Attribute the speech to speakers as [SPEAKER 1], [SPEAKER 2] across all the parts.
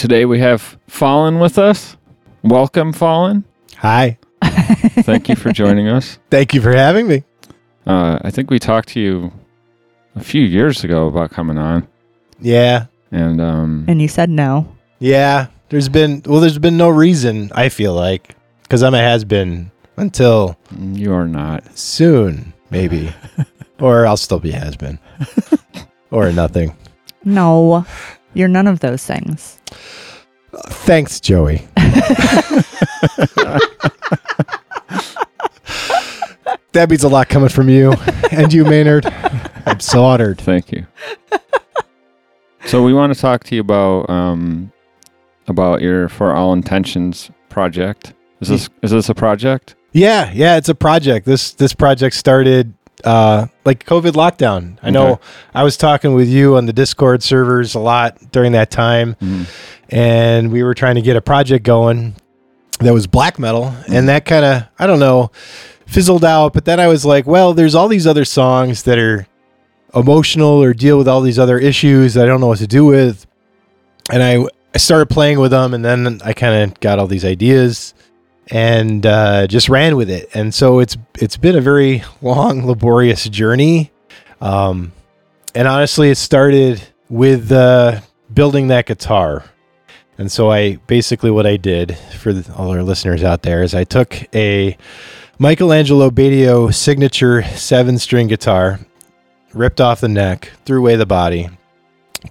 [SPEAKER 1] today we have Fallen with us. Welcome, Fallen.
[SPEAKER 2] Hi.
[SPEAKER 1] Thank you for joining us.
[SPEAKER 2] Thank you for having me.
[SPEAKER 1] Uh, I think we talked to you a few years ago about coming on,
[SPEAKER 2] Yeah.
[SPEAKER 1] and um,
[SPEAKER 3] And you said no.
[SPEAKER 2] Yeah. There's been, well, there's been no reason, I feel like, because I'm a has been until
[SPEAKER 1] you are not.
[SPEAKER 2] soon, maybe. or I'll still be has been. or nothing.
[SPEAKER 3] No, you're none of those things.
[SPEAKER 2] Thanks, Joey. that means a lot coming from you and you, Maynard. I'm so honored.
[SPEAKER 1] Thank you. so we want to talk to you about um, about your For All Intentions project. Is this is this a project?
[SPEAKER 2] Yeah, yeah, it's a project. This this project started uh like COVID lockdown. I know
[SPEAKER 1] Okay.
[SPEAKER 2] I was talking with you on the Discord servers a lot during that time
[SPEAKER 1] Mhm.
[SPEAKER 2] and we were trying to get a project going that was black metal and that kind of I don't know fizzled out, but then I was like, well, there's all these other songs that are emotional or deal with all these other issues that I don't know what to do with. And I I started playing with them and then I kind of got all these ideas and uh, just ran with it. And so it's it's been a very long, laborious journey. Um, and honestly, it started with uh, building that guitar. And so I basically what I did for the, all our listeners out there is I took a Michael Angelo Batio signature seven string guitar, ripped off the neck, threw away the body,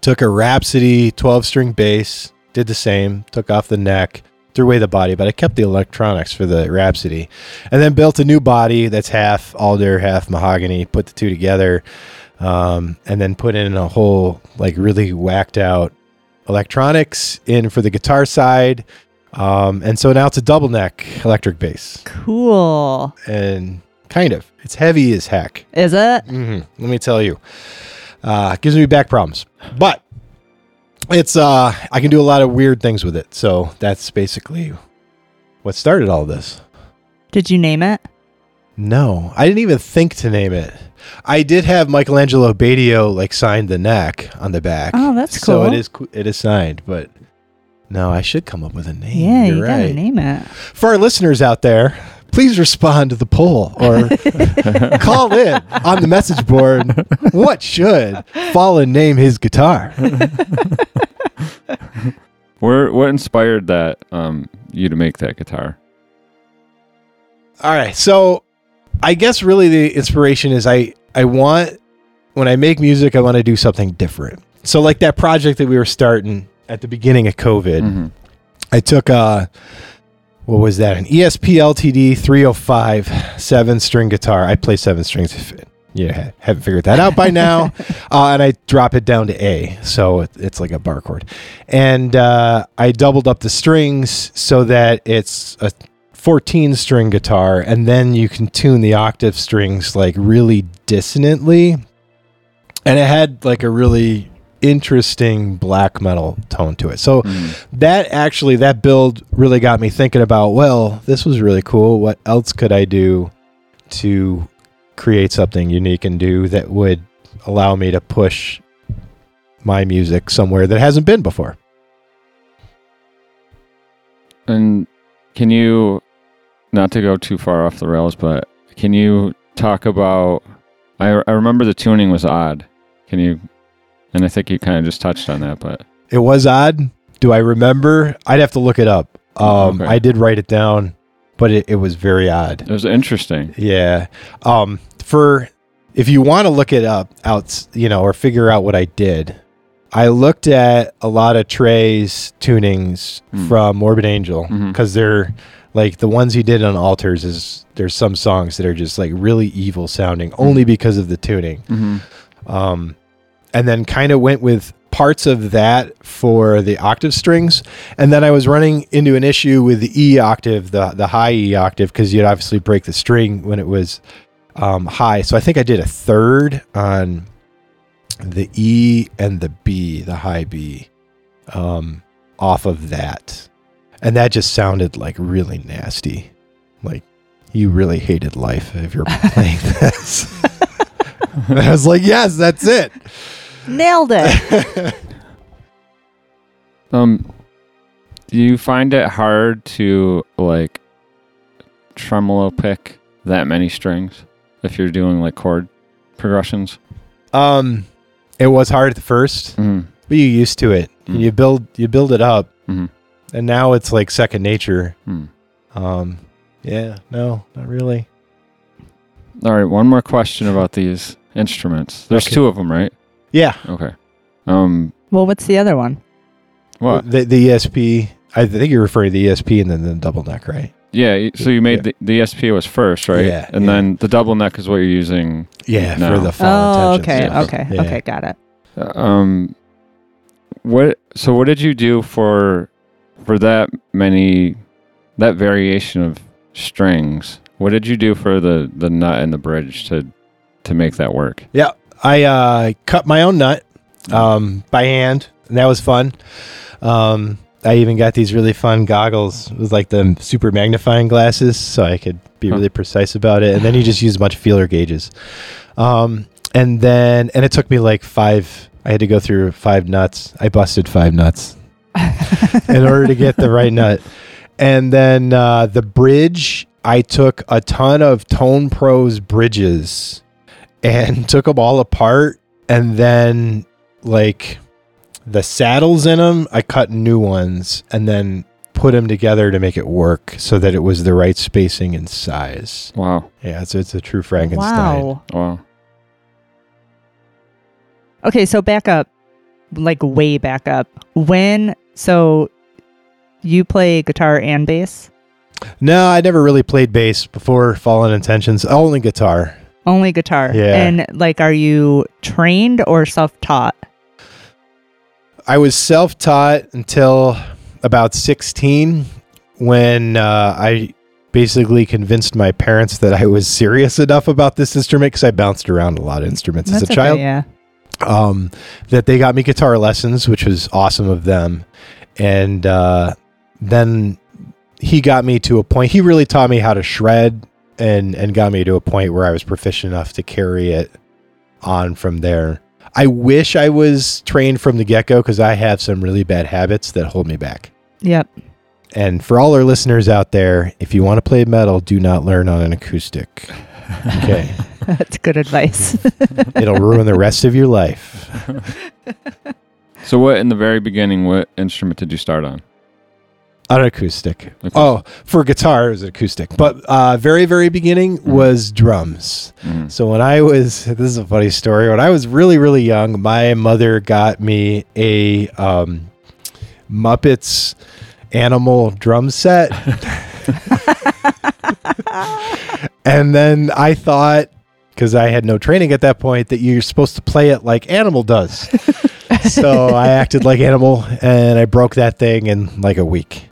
[SPEAKER 2] took a Rhapsody 12 string bass, did the same, took off the neck, threw away the body, but I kept the electronics for the Rhapsody, and then built a new body that's half alder, half mahogany. Put the two together, um, and then put in a whole like really whacked out electronics in for the guitar side. Um, and so now it's a double neck electric bass,
[SPEAKER 3] Cool.
[SPEAKER 2] and kind of it's heavy as heck.
[SPEAKER 3] Is it?
[SPEAKER 2] hmm Let me tell you, uh, gives me back problems, but it's uh, I can do a lot of weird things with it. So that's basically what started all this.
[SPEAKER 3] Did you name it?
[SPEAKER 2] No, I didn't even think to name it. I did have Michael Angelo Batio like signed the neck on the back.
[SPEAKER 3] Oh, that's cool.
[SPEAKER 2] is co- it is signed, but no, I should come up with a name.
[SPEAKER 3] Yeah,
[SPEAKER 2] You're
[SPEAKER 3] you
[SPEAKER 2] right.
[SPEAKER 3] gotta name it.
[SPEAKER 2] For our listeners out there, please respond to the poll or call in on the message board. What should Fallen name his guitar?
[SPEAKER 1] Where what inspired that um, you to make that guitar?
[SPEAKER 2] All right. So I guess really the inspiration is I I want when I make music I want to do something different. So like that project that we were starting at the beginning of COVID,
[SPEAKER 1] Mhm.
[SPEAKER 2] I took uh what was that? An ESP LTD 305 seven string guitar. I play seven strings. If you haven't figured that out by now, uh, and I drop it down to A, so it, it's like a bar chord. And uh, I doubled up the strings so that it's a 14 string guitar, and then you can tune the octave strings like really dissonantly. And it had like a really interesting black metal tone to it. So
[SPEAKER 1] Mhm.
[SPEAKER 2] that actually that build really got me thinking about well this was really cool what else could i do to create something unique and do that would allow me to push my music somewhere that hasn't been before
[SPEAKER 1] And can you, not to go too far off the rails, but can you talk about? I I remember the tuning was odd. Can you? And I think you kind of just touched on that, but
[SPEAKER 2] it was odd do i remember i'd have to look it up um,
[SPEAKER 1] Okay.
[SPEAKER 2] i did write it down but it, it was very odd
[SPEAKER 1] it was interesting.
[SPEAKER 2] Yeah. Um, for if you want to look it up out, you know, or figure out what I did, I looked at a lot of Trey's tunings
[SPEAKER 1] Hmm.
[SPEAKER 2] from Morbid Angel because they're like the ones he did on Altars is there's some songs that are just like really evil sounding only because of the tuning.
[SPEAKER 1] hmm
[SPEAKER 2] Um, and then kind of went with parts of that for the octave strings. And then I was running into an issue with the E octave, the the high E octave, because you'd obviously break the string when it was um, high. So I think I did a third on the E and the B, the high B, um, off of that. And that just sounded like really nasty. Like you really hated life if you're playing this. I was like, yes, that's it.
[SPEAKER 3] Nailed it.
[SPEAKER 1] Um, do you find it hard to like tremolo pick that many strings if you're doing like chord progressions?
[SPEAKER 2] Um, it was hard at first,
[SPEAKER 1] Mm.
[SPEAKER 2] but you used to it.
[SPEAKER 1] Mm.
[SPEAKER 2] You build you build it up,
[SPEAKER 1] Mhm.
[SPEAKER 2] and now it's like second nature.
[SPEAKER 1] Mm.
[SPEAKER 2] Um, yeah, no, not really.
[SPEAKER 1] All right, one more question about these instruments. There's
[SPEAKER 2] Okay.
[SPEAKER 1] two of them, right?
[SPEAKER 2] Yeah,
[SPEAKER 1] Okay. Um,
[SPEAKER 3] well, what's the other one?
[SPEAKER 1] what?
[SPEAKER 2] the the ESP. I think you're referring to the ESP and then the double neck, right?
[SPEAKER 1] Yeah. So you made the, the ESP was first, right?
[SPEAKER 2] Yeah,
[SPEAKER 1] And
[SPEAKER 2] yeah.
[SPEAKER 1] then the double neck is what you're using.
[SPEAKER 2] Yeah,
[SPEAKER 1] No.
[SPEAKER 2] for the fall
[SPEAKER 3] Oh, okay,
[SPEAKER 2] yeah.
[SPEAKER 3] okay,
[SPEAKER 2] Yeah.
[SPEAKER 3] okay, got it.
[SPEAKER 1] Um, what? So what did you do for for that many that variation of strings? What did you do for the the nut and the bridge to to make that work?
[SPEAKER 2] Yeah, I uh, cut my own nut um, by hand, and that was fun. Um, I even got these really fun goggles with like the super magnifying glasses, so I could be really precise about it. And then you just use a bunch of feeler gauges. Um, and then, and it took me like five. I had to go through five nuts. I busted five nuts in order to get the right nut. And then uh, the bridge, I took a ton of Tone Pros bridges and took them all apart. And then, like, the saddles in them, I cut new ones and then put them together to make it work so that it was the right spacing and size.
[SPEAKER 1] Wow.
[SPEAKER 2] Yeah, so it's a true Frankenstein.
[SPEAKER 3] Wow.
[SPEAKER 1] Wow.
[SPEAKER 3] Okay, so back up, like way back up. When so you play guitar and bass?
[SPEAKER 2] No, I never really played bass before Fallen Intentions, only guitar.
[SPEAKER 3] Only guitar.
[SPEAKER 2] Yeah.
[SPEAKER 3] And like, are you trained or self-taught?
[SPEAKER 2] I was self taught until about 16 when uh, I basically convinced my parents that I was serious enough about this instrument because I bounced around a lot of instruments as a
[SPEAKER 3] okay,
[SPEAKER 2] child.
[SPEAKER 3] yeah.
[SPEAKER 2] Um, that they got me guitar lessons, which was awesome of them. And uh, then he got me to a point, he really taught me how to shred and, and got me to a point where I was proficient enough to carry it on from there. I wish I was trained from the get go because I have some really bad habits that hold me back.
[SPEAKER 3] Yep.
[SPEAKER 2] And for all our listeners out there, if you want to play metal, do not learn on an acoustic. Okay.
[SPEAKER 3] That's good advice.
[SPEAKER 2] It'll ruin the rest of your life.
[SPEAKER 1] So what in the very beginning? What instrument did you start on?
[SPEAKER 2] An acoustic.
[SPEAKER 1] Acoustic.
[SPEAKER 2] Oh, for guitar, it was acoustic. But uh, very, very beginning was drums.
[SPEAKER 1] Mhm.
[SPEAKER 2] So when I was, this is a funny story. When I was really, really young, my mother got me a um, Muppets animal drum set. and then I thought, because I had no training at that point, that you're supposed to play it like Animal does. so I acted like Animal and I broke that thing in like a week.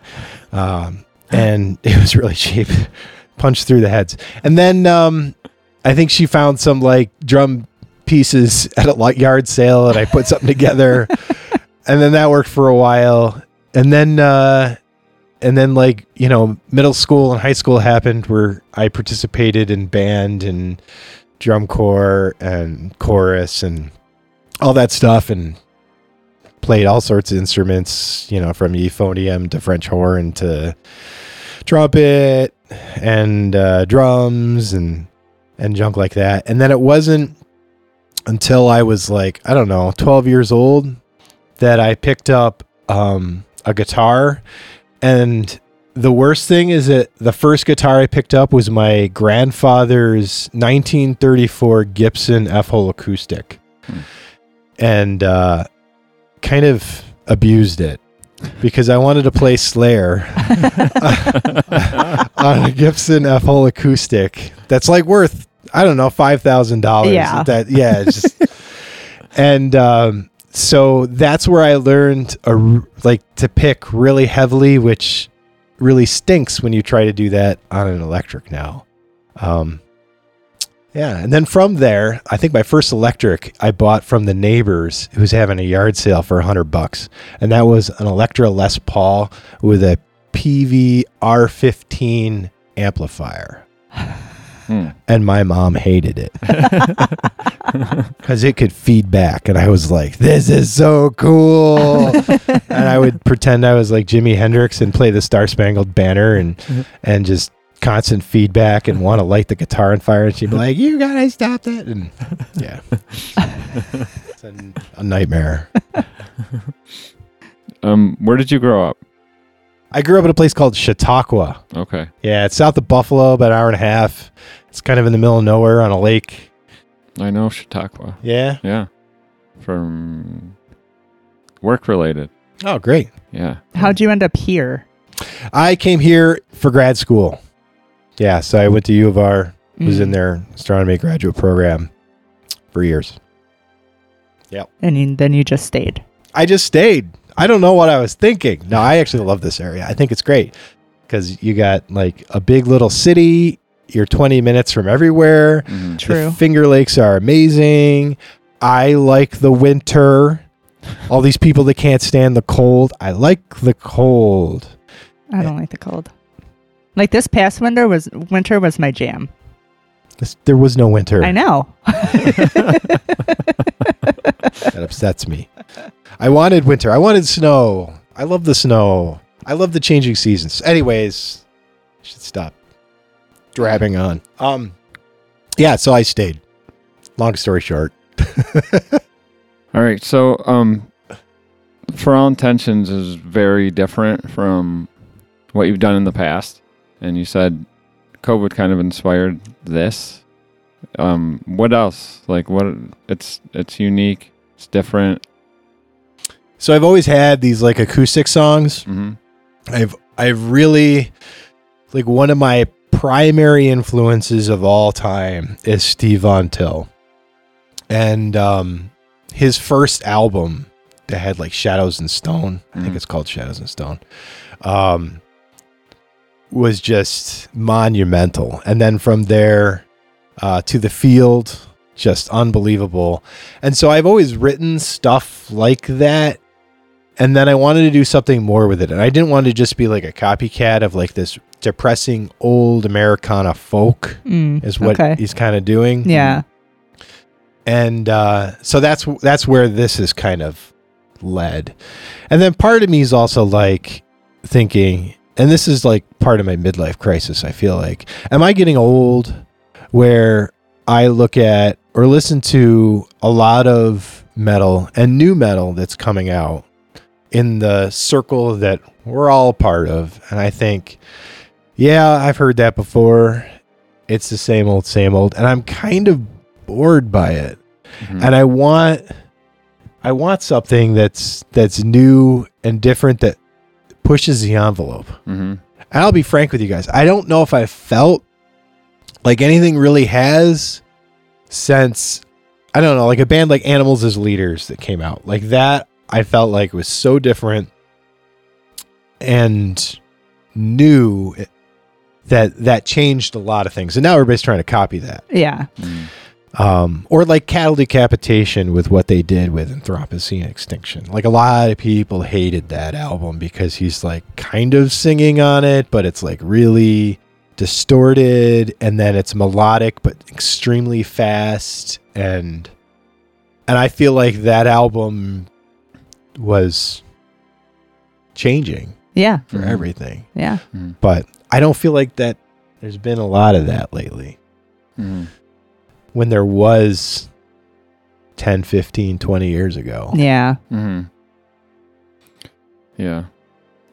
[SPEAKER 2] Um, and it was really cheap. Punched through the heads. And then um, I think she found some like drum pieces at a yard sale and I put something together. and then that worked for a while. And then uh and then like, you know, middle school and high school happened where I participated in band and drum corps and chorus and all that stuff and played all sorts of instruments, you know, from euphonium to French horn to trumpet and uh, drums and and junk like that. And then it wasn't until I was like, I don't know, 12 years old that I picked up um, a guitar. And the worst thing is that the first guitar I picked up was my grandfather's 1934 Gibson F Hole acoustic.
[SPEAKER 1] Hmm.
[SPEAKER 2] And uh, kind of abused it because I wanted to play Slayer on a Gibson F Hole acoustic that's like worth I don't know five thousand dollars.
[SPEAKER 3] Yeah.
[SPEAKER 2] That yeah, just and um, so that's where I learned a like to pick really heavily, which really stinks when you try to do that on an electric now. Um, yeah, and then from there, I think my first electric I bought from the neighbors who was having a yard sale for a hundred bucks, and that was an Electra Les Paul with a PV R15 amplifier.
[SPEAKER 1] Hmm.
[SPEAKER 2] And my mom hated it because it could feed back, and I was like, "This is so cool!" and I would pretend I was like Jimi Hendrix and play the Star Spangled Banner, and and just constant feedback, and want to light the guitar on fire. And she'd be like, "You gotta stop that!" And yeah, it's a, a nightmare.
[SPEAKER 1] Um, where did you grow up?
[SPEAKER 2] I grew up in a place called Chautauqua.
[SPEAKER 1] Okay.
[SPEAKER 2] Yeah, it's south of Buffalo, about an hour and a half. It's kind of in the middle of nowhere on a lake.
[SPEAKER 1] I know Chautauqua.
[SPEAKER 2] Yeah.
[SPEAKER 1] Yeah. From work related.
[SPEAKER 2] Oh, great.
[SPEAKER 1] Yeah.
[SPEAKER 3] How'd you end up here?
[SPEAKER 2] I came here for grad school. Yeah, so I went to U of R, was in
[SPEAKER 3] Mm.
[SPEAKER 2] their astronomy graduate program for years.
[SPEAKER 3] Yeah. And then you just stayed.
[SPEAKER 2] I just stayed. I don't know what I was thinking. No, I actually love this area. I think it's great because you got like a big little city. You're 20 minutes from everywhere.
[SPEAKER 1] Mhm.
[SPEAKER 3] True.
[SPEAKER 2] The Finger Lakes are amazing. I like the winter. All these people that can't stand the cold. I like the cold.
[SPEAKER 3] I don't like the cold. Like this past winter was winter was my jam.
[SPEAKER 2] This, there was no winter.
[SPEAKER 3] I know.
[SPEAKER 2] That upsets me. I wanted winter. I wanted snow. I love the snow. I love the changing seasons. Anyways, I should stop drabbing on. Um, yeah. So I stayed. Long story short.
[SPEAKER 1] All right. So, um, for all intentions, is very different from what you've done in the past. And you said COVID kind of inspired this. Um, what else? Like, what? It's it's unique. It's different.
[SPEAKER 2] So I've always had these like acoustic songs.
[SPEAKER 1] hmm
[SPEAKER 2] I've I've really like one of my primary influences of all time is Steve Von Till. And um his first album that had like Shadows and Stone, I think
[SPEAKER 1] Mhm.
[SPEAKER 2] it's called Shadows and Stone. Um was just monumental. And then from there uh to the field, just unbelievable. And so I've always written stuff like that and then I wanted to do something more with it. And I didn't want to just be like a copycat of like this depressing old Americana folk
[SPEAKER 3] Mm,
[SPEAKER 2] is what
[SPEAKER 3] okay.
[SPEAKER 2] he's kind of doing.
[SPEAKER 3] Yeah.
[SPEAKER 2] And uh, so that's that's where this is kind of led. And then part of me is also like thinking, and this is like part of my midlife crisis, I feel like. Am I getting old where I look at or listen to a lot of metal and new metal that's coming out in the circle that we're all part of. And I think, yeah, I've heard that before. It's the same old, same old. And I'm kind of bored by it.
[SPEAKER 1] Mhm.
[SPEAKER 2] And I want I want something that's that's new and different that pushes the envelope.
[SPEAKER 1] Mhm.
[SPEAKER 2] And I'll be frank with you guys. I don't know if I felt like anything really has since I don't know, like a band like Animals as Leaders that came out. Like that I felt like was so different and new that that changed a lot of things. And now everybody's trying to copy that.
[SPEAKER 3] Yeah.
[SPEAKER 1] Mhm.
[SPEAKER 2] Um, or like cattle decapitation with what they did with Anthropocene Extinction. Like a lot of people hated that album because he's like kind of singing on it, but it's like really distorted and then it's melodic but extremely fast and and I feel like that album was changing
[SPEAKER 3] Yeah.
[SPEAKER 2] for
[SPEAKER 1] Mhm.
[SPEAKER 2] everything.
[SPEAKER 3] Yeah.
[SPEAKER 2] But I don't feel like that there's been a lot of that lately
[SPEAKER 1] Mhm.
[SPEAKER 2] When there was 10, 15, 20 years ago.
[SPEAKER 3] Yeah.
[SPEAKER 1] Mhm. Yeah.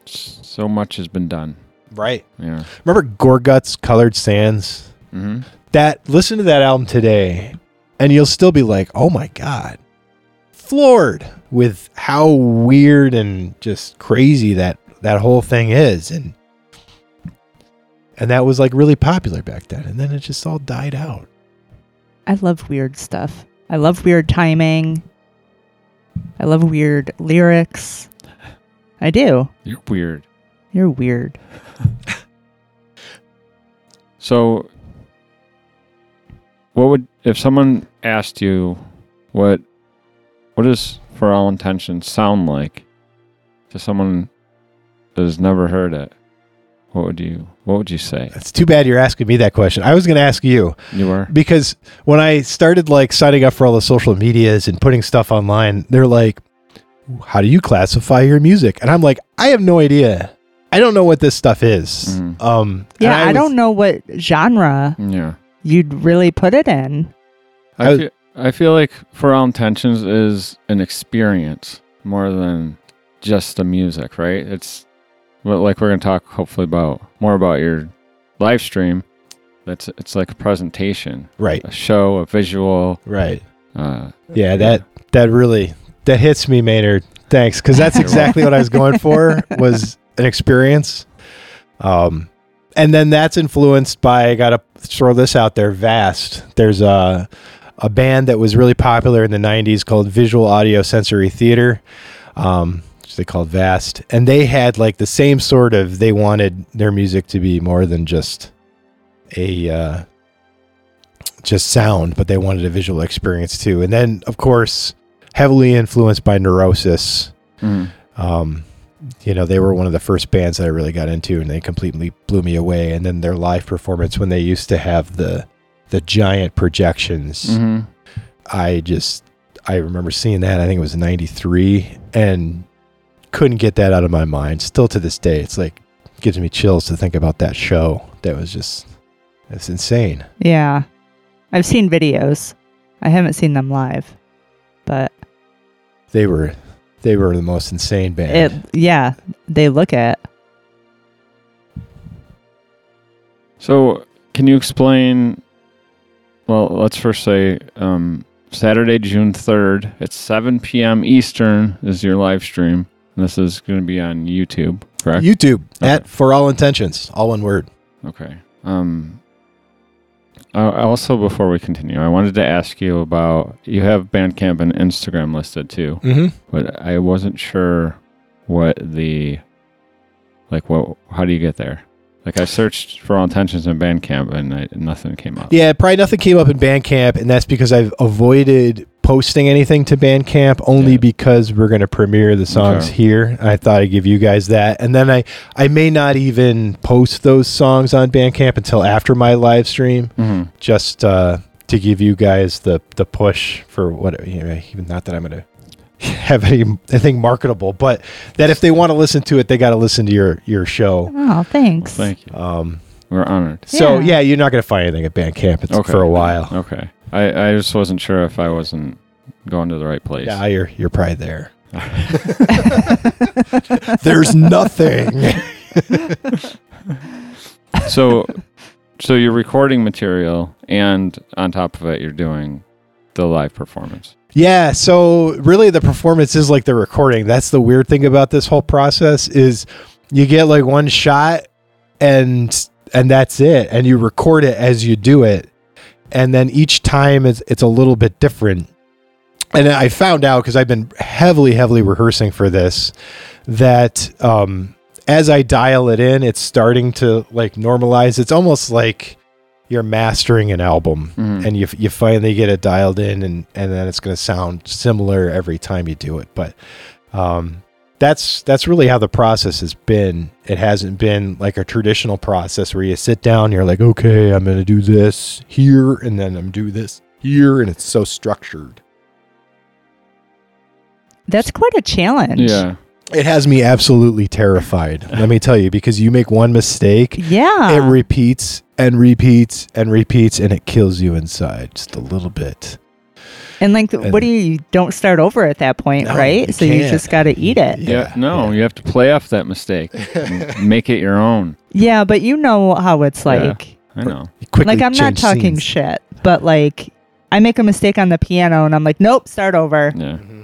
[SPEAKER 1] So much has been done.
[SPEAKER 2] Right.
[SPEAKER 1] Yeah.
[SPEAKER 2] Remember Gorguts Colored Sands?
[SPEAKER 1] hmm
[SPEAKER 2] That listen to that album today and you'll still be like, "Oh my god." Floored with how weird and just crazy that that whole thing is and and that was like really popular back then and then it just all died out.
[SPEAKER 3] I love weird stuff. I love weird timing. I love weird lyrics. I do.
[SPEAKER 1] You're weird.
[SPEAKER 3] You're weird.
[SPEAKER 1] So, what would if someone asked you what what does for all intentions sound like to someone that has never heard it? What would you what would you say?
[SPEAKER 2] It's too bad you're asking me that question. I was going to ask you
[SPEAKER 1] You were
[SPEAKER 2] because when I started like signing up for all the social medias and putting stuff online, they're like, "How do you classify your music?" And I'm like, "I have no idea. I don't know what this stuff is."
[SPEAKER 1] Mhm.
[SPEAKER 2] Um,
[SPEAKER 3] Yeah,
[SPEAKER 2] and
[SPEAKER 3] I,
[SPEAKER 2] was-
[SPEAKER 3] don't know what genre
[SPEAKER 1] yeah.
[SPEAKER 3] you'd really put it in.
[SPEAKER 2] I
[SPEAKER 1] I
[SPEAKER 2] was-
[SPEAKER 1] feel, I feel like for all intentions is an experience more than just the music, right? It's well, like we're gonna talk hopefully about more about your live stream. That's it's like a presentation,
[SPEAKER 2] Right,
[SPEAKER 1] a show, a visual.
[SPEAKER 2] right.
[SPEAKER 1] Uh,
[SPEAKER 2] Yeah, that that really that hits me, Maynard. Thanks, because that's exactly what I was going for was an experience. Um, and then that's influenced by I gotta throw this out there. Vast. There's a a band that was really popular in the '90s called Visual Audio Sensory Theater. Um, which they called Vast, and they had like the same sort of. They wanted their music to be more than just a uh, just sound, but they wanted a visual experience too. And then, of course, heavily influenced by Neurosis.
[SPEAKER 1] mhm.
[SPEAKER 2] Um, you know, they were one of the first bands that I really got into, and they completely blew me away. And then their live performance when they used to have the the giant projections,
[SPEAKER 1] Mhm.
[SPEAKER 2] I just I remember seeing that. I think it was '93, and couldn't get that out of my mind. Still to this day, it's like gives me chills to think about that show. That was just it's insane.
[SPEAKER 3] Yeah. I've seen videos. I haven't seen them live. But
[SPEAKER 2] They were they were the most insane band.
[SPEAKER 3] it yeah, they look it.
[SPEAKER 1] So, can you explain? Well, let's first say um, Saturday, June 3rd, at 7 p.m. Eastern is your live stream. And this is going to be on YouTube, correct?
[SPEAKER 2] YouTube
[SPEAKER 1] Okay.
[SPEAKER 2] at for all intentions, all one word.
[SPEAKER 1] Okay. Um, I also, before we continue, I wanted to ask you about you have Bandcamp and Instagram listed too,
[SPEAKER 2] Mm-hmm.
[SPEAKER 1] but I wasn't sure what the like what how do you get there? Like I searched for all intentions in Bandcamp and I, nothing came up.
[SPEAKER 2] Yeah, probably nothing came up in Bandcamp, and that's because I've avoided posting anything to Bandcamp only
[SPEAKER 1] Yeah.
[SPEAKER 2] because we're going to premiere the songs
[SPEAKER 1] Okay.
[SPEAKER 2] here. I thought I'd give you guys that, and then I I may not even post those songs on Bandcamp until after my live stream,
[SPEAKER 1] hmm
[SPEAKER 2] just uh, to give you guys the the push for what you know, even not that I'm going to have any anything marketable, but that if they want to listen to it, they got to listen to your your show.
[SPEAKER 3] Oh, thanks.
[SPEAKER 1] Thank you.
[SPEAKER 2] Um,
[SPEAKER 1] We're honored.
[SPEAKER 2] so
[SPEAKER 3] Yeah.
[SPEAKER 2] yeah, you're not going to find anything at Bandcamp it's
[SPEAKER 1] Okay.
[SPEAKER 2] for a while.
[SPEAKER 1] Okay. I, I just wasn't sure if I wasn't going to the right place.
[SPEAKER 2] Yeah, you're you're probably there. There's nothing.
[SPEAKER 1] so so you're recording material and on top of it you're doing the live performance.
[SPEAKER 2] yeah, so really the performance is like the recording. That's the weird thing about this whole process is you get like one shot and and that's it and you record it as you do it. And then each time it's it's a little bit different. And I found out because I've been heavily heavily rehearsing for this that um as I dial it in, it's starting to like normalize. It's almost like you're mastering an album
[SPEAKER 1] Mhm.
[SPEAKER 2] and you you finally get it dialed in and and then it's going to sound similar every time you do it but um that's that's really how the process has been it hasn't been like a traditional process where you sit down you're like okay i'm going to do this here and then i'm do this here and it's so structured
[SPEAKER 3] That's quite a challenge.
[SPEAKER 1] Yeah.
[SPEAKER 2] it has me absolutely terrified let me tell you because you make one mistake
[SPEAKER 3] Yeah.
[SPEAKER 2] it repeats and repeats and repeats and it kills you inside just a little bit
[SPEAKER 3] and like,
[SPEAKER 2] and-
[SPEAKER 3] what do you, you don't start over at that point,
[SPEAKER 2] No,
[SPEAKER 3] right?
[SPEAKER 2] you
[SPEAKER 3] so you
[SPEAKER 2] can't.
[SPEAKER 3] just got to eat it.
[SPEAKER 1] Yeah. no, you have to play off that mistake. and make it your own.
[SPEAKER 3] Yeah, but you know how it's
[SPEAKER 1] Yeah.
[SPEAKER 3] like.
[SPEAKER 1] I know.
[SPEAKER 3] Like, I'm not talking
[SPEAKER 2] scenes.
[SPEAKER 3] shit, but like, I make a mistake on the piano and I'm like, nope, start over.
[SPEAKER 1] Yeah. Mm-hmm.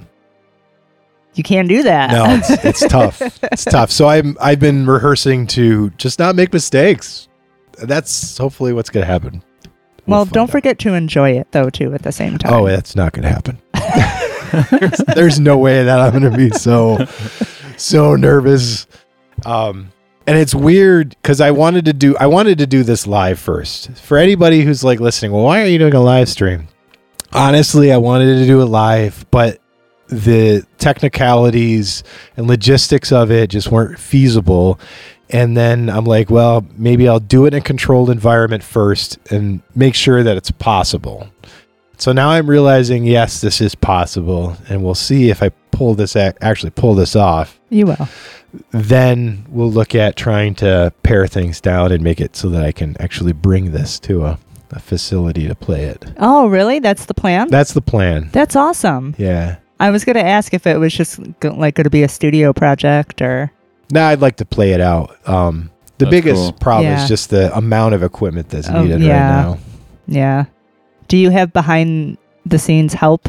[SPEAKER 3] You can't do that.
[SPEAKER 2] No, it's, it's tough. It's tough. So I'm I've been rehearsing to just not make mistakes. That's hopefully what's going to happen. We'll
[SPEAKER 3] well, don't
[SPEAKER 2] out.
[SPEAKER 3] forget to enjoy it though, too, at the same time.
[SPEAKER 2] Oh, that's not going to happen. there's, there's no way that I'm gonna be so so nervous. Um, and it's weird because I wanted to do I wanted to do this live first. For anybody who's like listening, well, why are you doing a live stream? Honestly, I wanted to do it live, but the technicalities and logistics of it just weren't feasible. And then I'm like, well, maybe I'll do it in a controlled environment first and make sure that it's possible. So now I'm realizing, yes, this is possible, and we'll see if I pull this actually pull this off.
[SPEAKER 3] You will.
[SPEAKER 2] Then we'll look at trying to pare things down and make it so that I can actually bring this to a, a facility to play it.
[SPEAKER 3] Oh, really? That's the plan?
[SPEAKER 2] That's the plan.
[SPEAKER 3] That's awesome.
[SPEAKER 2] Yeah.
[SPEAKER 3] I was going to ask if it was just like going to be a studio project or.
[SPEAKER 2] Now I'd like to play it out. Um, the
[SPEAKER 1] That's
[SPEAKER 2] biggest
[SPEAKER 1] cool.
[SPEAKER 2] problem
[SPEAKER 3] Yeah.
[SPEAKER 2] is just the amount of equipment that's
[SPEAKER 3] Oh,
[SPEAKER 2] needed
[SPEAKER 3] yeah.
[SPEAKER 2] right now.
[SPEAKER 3] Yeah. Do you have behind the scenes help?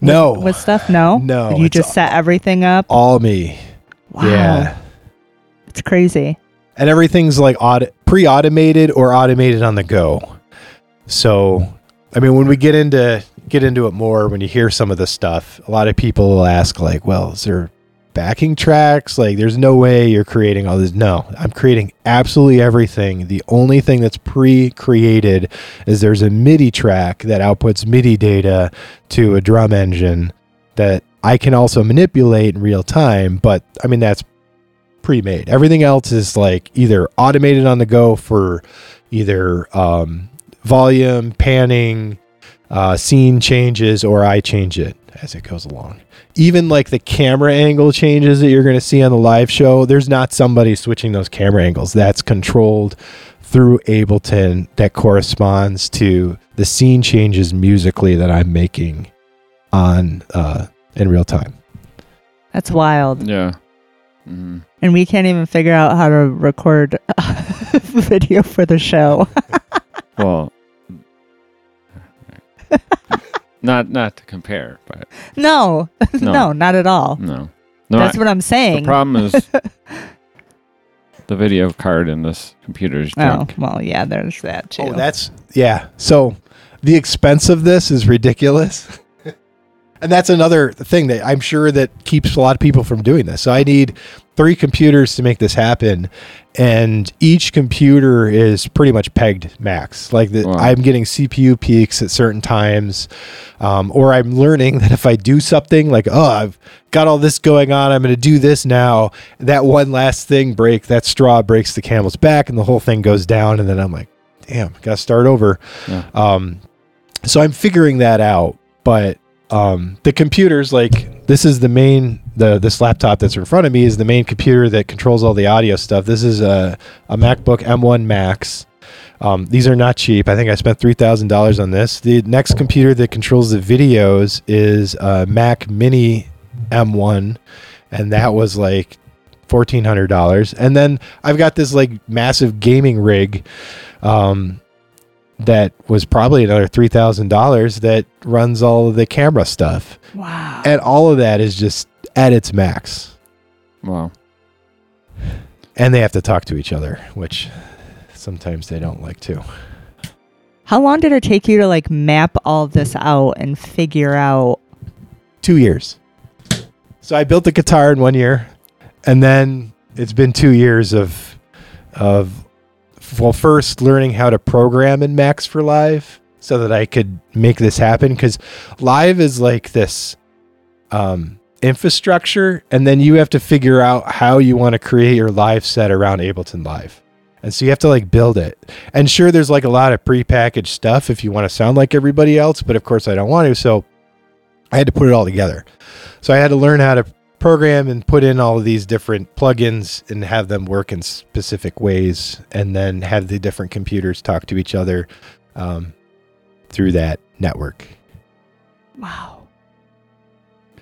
[SPEAKER 2] No.
[SPEAKER 3] With stuff? No.
[SPEAKER 2] No,
[SPEAKER 3] You
[SPEAKER 2] it's
[SPEAKER 3] just set everything up.
[SPEAKER 2] All me.
[SPEAKER 3] Wow.
[SPEAKER 2] Yeah.
[SPEAKER 3] It's crazy.
[SPEAKER 2] and everything's like aut- pre-automated or automated on the go. So, I mean, when we get into get into it more, when you hear some of the stuff, a lot of people will ask, like, "Well, is there backing tracks? Like, there's no way you're creating all this." No, I'm creating absolutely everything. The only thing that's pre-created is there's a MIDI track that outputs MIDI data to a drum engine that I can also manipulate in real time. But I mean, that's pre-made. Everything else is like either automated on the go for either um, volume, panning, uh, scene changes, or I change it as it goes along. Even like the camera angle changes that you're going to see on the live show, there's not somebody switching those camera angles. That's controlled through Ableton that corresponds to the scene changes musically that I'm making on uh, in real time.
[SPEAKER 3] That's wild.
[SPEAKER 1] Yeah. Mhm.
[SPEAKER 3] And we can't even figure out how to record video for the show.
[SPEAKER 1] Well, not not to compare, but
[SPEAKER 3] no. no.
[SPEAKER 1] No.
[SPEAKER 3] not at all.
[SPEAKER 1] no. No,
[SPEAKER 3] That's
[SPEAKER 1] I-
[SPEAKER 3] what I'm saying.
[SPEAKER 1] the problem is the video card in this computer is
[SPEAKER 3] oh, well, yeah, there's that oh, too.
[SPEAKER 2] Oh, that's yeah. So the expense of this is ridiculous. and that's another thing that I'm sure that keeps a lot of people from doing this. So I need three computers to make this happen and each computer is pretty much pegged max. Like the,
[SPEAKER 1] Wow.
[SPEAKER 2] I'm getting CPU peaks at certain times um, or I'm learning that if I do something like, oh, I've got all this going on, I'm going to do this now. That one last thing break, that straw breaks the camel's back, and the whole thing goes down. And then I'm like, damn, got to start over.
[SPEAKER 1] Yeah.
[SPEAKER 2] Um, so I'm figuring that out. But um, the computers, like this is the main, the this laptop that's in front of me is the main computer that controls all the audio stuff. This is a, a MacBook M1 Max. Um, these are not cheap. I think I spent three thousand dollars on this. The next computer that controls the videos is a Mac Mini M1, and that was like fourteen hundred dollars. And then I've got this like massive gaming rig, um, that was probably another three thousand dollars that runs all of the camera stuff,
[SPEAKER 3] wow.
[SPEAKER 2] and all of that is just at its max.
[SPEAKER 1] Wow.
[SPEAKER 2] And they have to talk to each other, which sometimes they don't like to.
[SPEAKER 3] How long did it take you to like map all this out and figure out?
[SPEAKER 2] two years. So I built the guitar in one year, and then it's been two years of of well, first learning how to program in Max for Live so that I could make this happen because Live is like this um, infrastructure, and then you have to figure out how you want to create your live set around Ableton Live. And so you have to like build it. And sure, there's like a lot of prepackaged stuff if you want to sound like everybody else, but of course I don't want to. So I had to put it all together. So I had to learn how to program and put in all of these different plugins and have them work in specific ways, and then have the different computers talk to each other um, through that network.
[SPEAKER 3] Wow.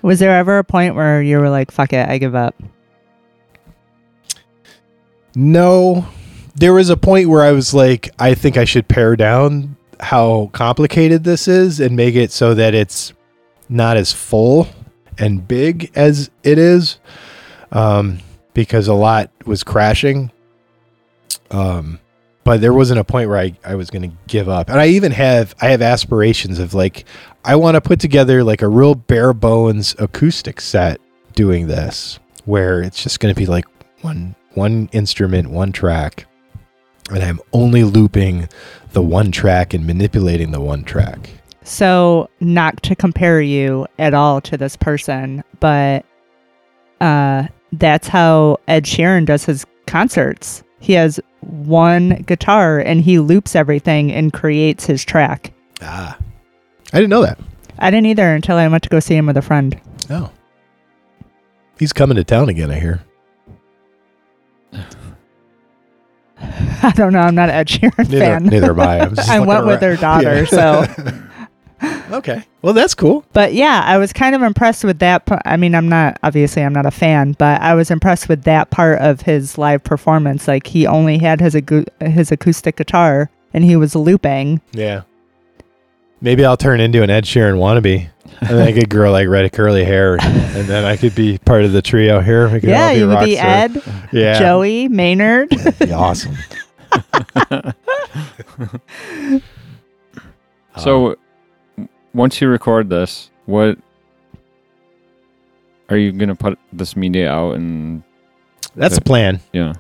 [SPEAKER 3] Was there ever a point where you were like, fuck it, I give up?
[SPEAKER 2] No, there was a point where I was like, I think I should pare down how complicated this is and make it so that it's not as full and big as it is, um, because a lot was crashing. Um, but there wasn't a point where I, I was going to give up. And I even have I have aspirations of like I want to put together like a real bare bones acoustic set doing this where it's just going to be like one one instrument, one track. And I'm only looping the one track and manipulating the one track.
[SPEAKER 3] So, not to compare you at all to this person, but uh, that's how Ed Sheeran does his concerts. He has one guitar and he loops everything and creates his track.
[SPEAKER 2] Ah. I didn't know that.
[SPEAKER 3] I didn't either until I went to go see him with a friend.
[SPEAKER 2] Oh. He's coming to town again, I hear.
[SPEAKER 3] I don't know. I'm not an Ed Sheeran
[SPEAKER 2] Neither,
[SPEAKER 3] fan.
[SPEAKER 2] neither am I. I'm just
[SPEAKER 3] I
[SPEAKER 2] looking
[SPEAKER 3] went with
[SPEAKER 2] around.
[SPEAKER 3] their daughter, so.
[SPEAKER 2] Okay. Well, that's cool.
[SPEAKER 3] But yeah, I was kind of impressed with that. pa- I mean, I'm not obviously I'm not a fan, but I was impressed with that part of his live performance. Like he only had his agu- his acoustic guitar and he was looping.
[SPEAKER 2] Yeah. Maybe I'll turn into an Ed Sheeran wannabe. And then I could grow like red curly hair, and then I could be part of the trio here. We could
[SPEAKER 3] yeah,
[SPEAKER 2] all be
[SPEAKER 3] you would be
[SPEAKER 2] stars.
[SPEAKER 3] Ed,
[SPEAKER 2] yeah,
[SPEAKER 3] Joey, Maynard.
[SPEAKER 2] That'd be awesome.
[SPEAKER 1] So, w- once you record this, what are you gonna put this media out and
[SPEAKER 2] That's the plan.
[SPEAKER 1] yeah?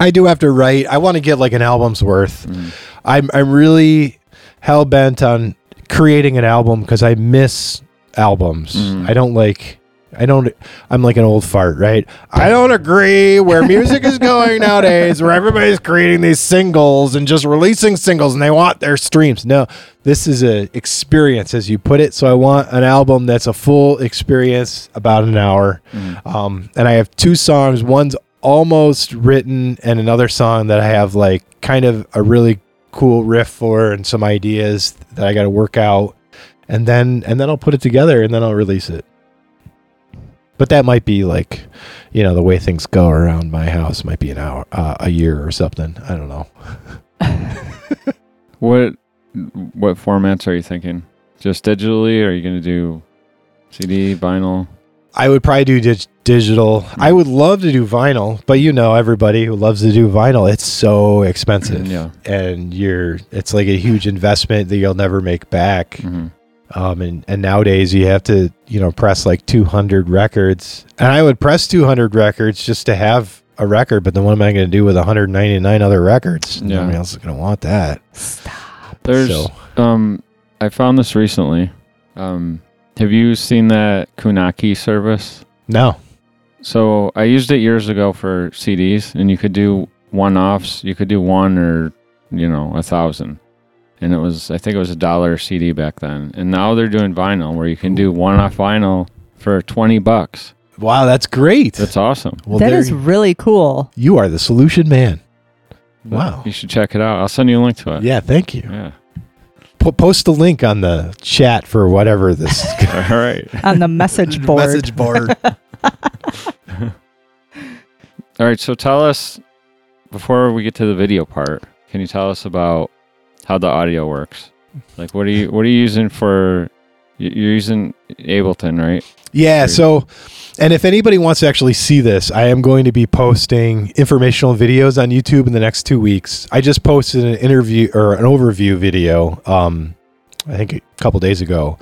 [SPEAKER 2] I do have to write. I want to get like an album's worth.
[SPEAKER 1] Mm.
[SPEAKER 2] I'm I'm really hell bent on creating an album because I miss albums.
[SPEAKER 1] Mhm.
[SPEAKER 2] I don't like. I don't. I'm like an old fart, right? I don't agree where music is going nowadays, where everybody's creating these singles and just releasing singles, and they want their streams. No, this is a experience, as you put it. So I want an album that's a full experience, about an hour.
[SPEAKER 1] Mhm.
[SPEAKER 2] Um, and I have two songs. One's almost written, and another song that I have like kind of a really cool riff for, and some ideas that I got to work out, and then and then I'll put it together, and then I'll release it. But that might be like, you know, the way things go around my house might be an hour, uh, a year or something. I don't know.
[SPEAKER 1] What what formats are you thinking? Just digitally? Or are you gonna do CD, vinyl?
[SPEAKER 2] I would probably do dig- digital. I would love to do vinyl, but you know, everybody who loves to do vinyl, it's so expensive.
[SPEAKER 1] Yeah.
[SPEAKER 2] and you're it's like a huge investment that you'll never make back
[SPEAKER 1] hmm
[SPEAKER 2] um and and nowadays you have to you know press like 200 records and i would press 200 records just to have a record but then what am i going to do with 199 other records
[SPEAKER 1] Yeah.
[SPEAKER 2] nobody else is going to want that Stop.
[SPEAKER 1] There's
[SPEAKER 2] So-
[SPEAKER 1] um I found this recently. Um have you seen that Kunaki service?
[SPEAKER 2] no
[SPEAKER 1] So I used it years ago for CDs, and you could do one offs. You could do one or you know a thousand, and it was I think it was a dollar CD back then. And now they're doing vinyl, where you can do one off vinyl for twenty bucks.
[SPEAKER 2] wow that's great
[SPEAKER 1] That's awesome.
[SPEAKER 2] well
[SPEAKER 3] that
[SPEAKER 2] there
[SPEAKER 3] is really cool.
[SPEAKER 2] you are the solution man Wow.
[SPEAKER 1] You should check it out. I'll send you a link to it.
[SPEAKER 2] yeah thank you
[SPEAKER 1] Yeah.
[SPEAKER 2] Po- post a link on the chat for whatever this
[SPEAKER 1] All right.
[SPEAKER 3] On the message board.
[SPEAKER 2] message board
[SPEAKER 1] All right. So tell us before we get to the video part. Can you tell us about how the audio works? Like, what are you what are you using for? you- You're using Ableton, right?
[SPEAKER 2] Yeah. So, and if anybody wants to actually see this, I am going to be posting informational videos on YouTube in the next two weeks. I just posted an interview or an overview video, um, I think a couple days ago.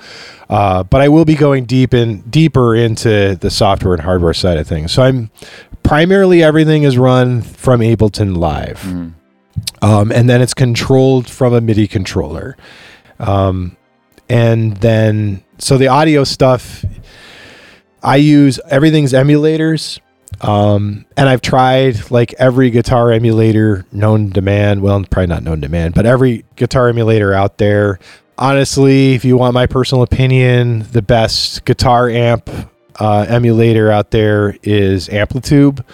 [SPEAKER 2] Uh, but I will be going deep in deeper into the software and hardware side of things. So I'm primarily everything is run from Ableton Live
[SPEAKER 1] Mhm.
[SPEAKER 2] Um, and then it's controlled from a MIDI controller. Um, and then, so the audio stuff, I use everything's emulators. Um, and I've tried like every guitar emulator known to man. Well, probably not known to man, but every guitar emulator out there. Honestly, if you want my personal opinion, the best guitar amp uh, emulator out there is Amplitube.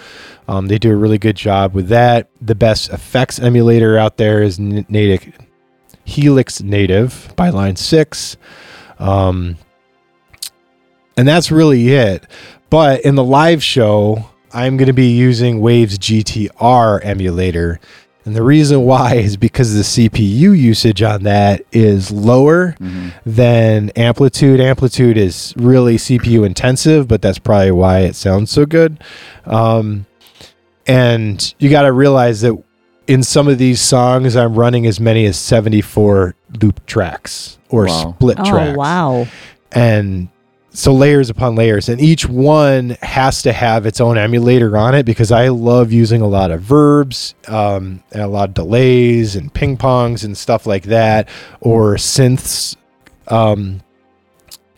[SPEAKER 2] Um, they do a really good job with that. The best effects emulator out there is Native Helix Native by Line Six, um, and that's really it. But in the live show, I'm going to be using Waves GTR emulator, and the reason why is because the CPU usage on that is lower
[SPEAKER 1] Mhm.
[SPEAKER 2] than Amplitube. Amplitube is really CPU intensive, but that's probably why it sounds so good. Um, and you got to realize that in some of these songs, I'm running as many as 74 loop tracks or
[SPEAKER 1] Wow.
[SPEAKER 2] split
[SPEAKER 3] Oh
[SPEAKER 2] tracks.
[SPEAKER 3] wow.
[SPEAKER 2] And so layers upon layers, and each one has to have its own emulator on it because I love using a lot of verbs um, and a lot of delays and ping pongs and stuff like that, or synths. Um,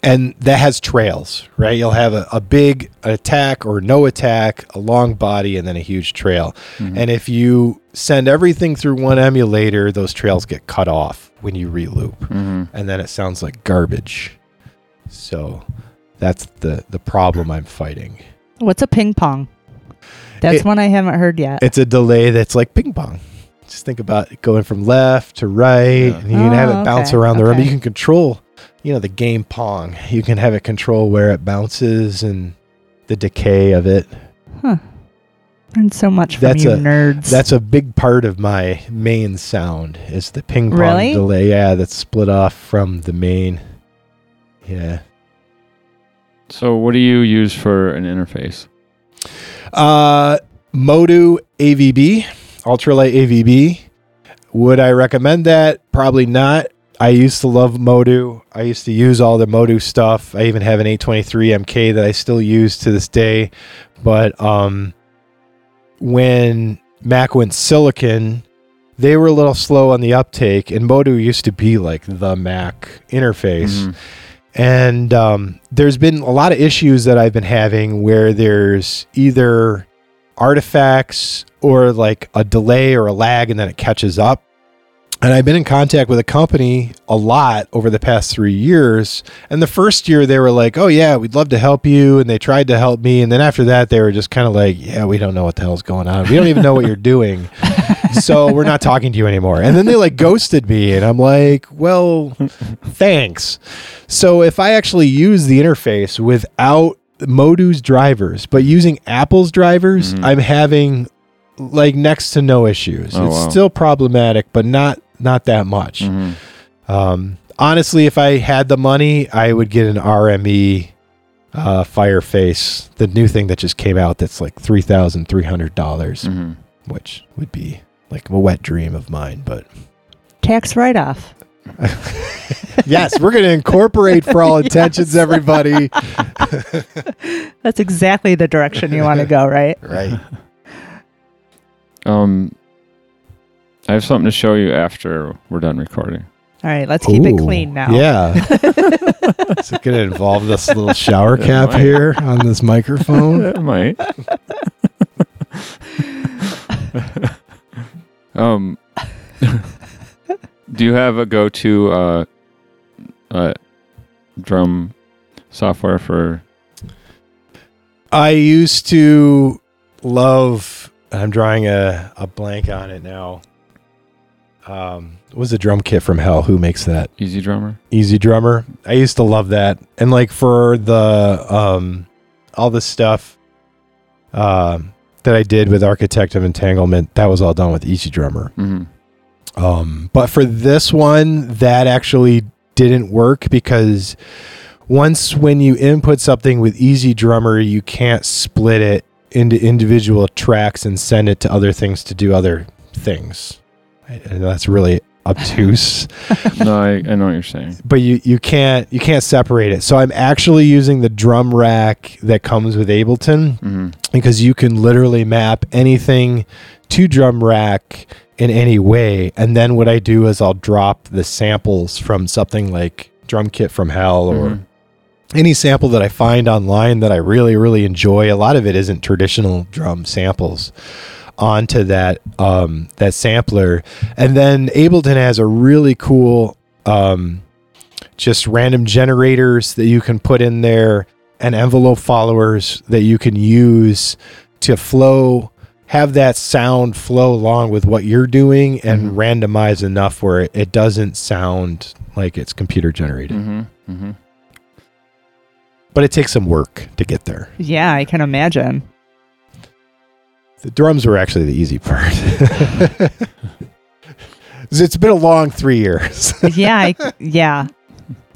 [SPEAKER 2] and that has trails, right? You'll have a, a big attack or no attack, a long body, and then a huge trail. And if you send everything through one emulator, those trails get cut off when you reloop
[SPEAKER 1] hmm
[SPEAKER 2] and then it sounds like garbage. So that's the the problem I'm fighting.
[SPEAKER 3] What's a ping pong? That's
[SPEAKER 2] It-
[SPEAKER 3] one I haven't heard yet.
[SPEAKER 2] It's a delay that's like ping pong. Just think about going from left to right,
[SPEAKER 1] Yeah.
[SPEAKER 2] and you can have
[SPEAKER 3] Oh,
[SPEAKER 2] it bounce
[SPEAKER 3] okay,
[SPEAKER 2] around the room. You can control, you know, the game pong. You can have it control where it bounces and the decay of it. Huh.
[SPEAKER 3] Learned so much from
[SPEAKER 2] That's
[SPEAKER 3] you
[SPEAKER 2] a-
[SPEAKER 3] nerds.
[SPEAKER 2] That's a big part of my main sound is the ping pong
[SPEAKER 3] Really?
[SPEAKER 2] delay. Yeah, that's split off from the main. Yeah.
[SPEAKER 1] So, what do you use for an interface?
[SPEAKER 2] Uh, MOTU AVB, Ultralight AVB. Would I recommend that? Probably not. I used to love MOTU. I used to use all the MOTU stuff. I even have an 823 MK that I still use to this day. But um, when Mac went silicon, they were a little slow on the uptake, and MOTU used to be like the Mac interface.
[SPEAKER 1] Mhm.
[SPEAKER 2] And um, there's been a lot of issues that I've been having where there's either artifacts or like a delay or a lag and then it catches up. And I've been in contact with a company a lot over the past three years. And the first year they were like, oh, yeah, we'd love to help you. And they tried to help me. And then after that, they were just kind of like, yeah, we don't know what the hell's going on. We don't even know what you're doing. so we're not talking to you anymore. And then they like ghosted me. And I'm like, well, thanks. So if I actually use the interface without MOTU's drivers, but using Apple's drivers,
[SPEAKER 1] Mhm.
[SPEAKER 2] I'm having like next to no issues.
[SPEAKER 1] Oh,
[SPEAKER 2] it's
[SPEAKER 1] wow.
[SPEAKER 2] still problematic, but not not that much.
[SPEAKER 1] Mhm.
[SPEAKER 2] Um, honestly, if I had the money, I would get an RME uh, Fireface, the new thing that just came out. That's like three thousand three hundred dollars,
[SPEAKER 1] Mhm.
[SPEAKER 2] which would be like a wet dream of mine. But
[SPEAKER 3] Tax write off.
[SPEAKER 2] yes, we're going to incorporate for all intentions, everybody.
[SPEAKER 3] That's exactly the direction you want to go, right?
[SPEAKER 2] Right.
[SPEAKER 1] Um, I have something to show you after we're done recording.
[SPEAKER 3] All right, let's keep it
[SPEAKER 2] Ooh,
[SPEAKER 3] clean now.
[SPEAKER 2] Yeah. Is it going to involve this little shower
[SPEAKER 1] It
[SPEAKER 2] cap
[SPEAKER 1] might.
[SPEAKER 2] here on this microphone?
[SPEAKER 1] It might. um, do you have a go-to uh, uh, drum software for?
[SPEAKER 2] I used to love. I'm drawing a, a blank on it now. Um, what was the drum kit from Hell? Who makes that?
[SPEAKER 1] EZdrummer.
[SPEAKER 2] Easy Drummer. I used to love that, and like for the um, all the stuff um that I did with Architect of Entanglement, that was all done with EZdrummer.
[SPEAKER 1] hmm
[SPEAKER 2] Um, but for this one, that actually didn't work because once when you input something with EZdrummer, you can't split it into individual tracks and send it to other things to do other things. And that's really obtuse.
[SPEAKER 1] No, I, I know what you're saying.
[SPEAKER 2] but you you can't you can't separate it. So I'm actually using the drum rack that comes with Ableton
[SPEAKER 1] hmm
[SPEAKER 2] because you can literally map anything to drum rack in any way and then what i do is i'll drop the samples from something like drum kit from hell or
[SPEAKER 1] Mhm.
[SPEAKER 2] any sample that i find online that i really really enjoy a lot of it isn't traditional drum samples onto that um that sampler. And then ableton has a really cool um just random generators that you can put in there and envelope followers that you can use to flow have that sound flow along with what you're doing and
[SPEAKER 1] Mhm.
[SPEAKER 2] randomize enough where it, it doesn't sound like it's computer generated.
[SPEAKER 1] Hmm hmm
[SPEAKER 2] but it takes some work to get there.
[SPEAKER 3] Yeah, I can imagine.
[SPEAKER 2] The drums were actually the easy part it's been a long three years
[SPEAKER 3] yeah, I, yeah.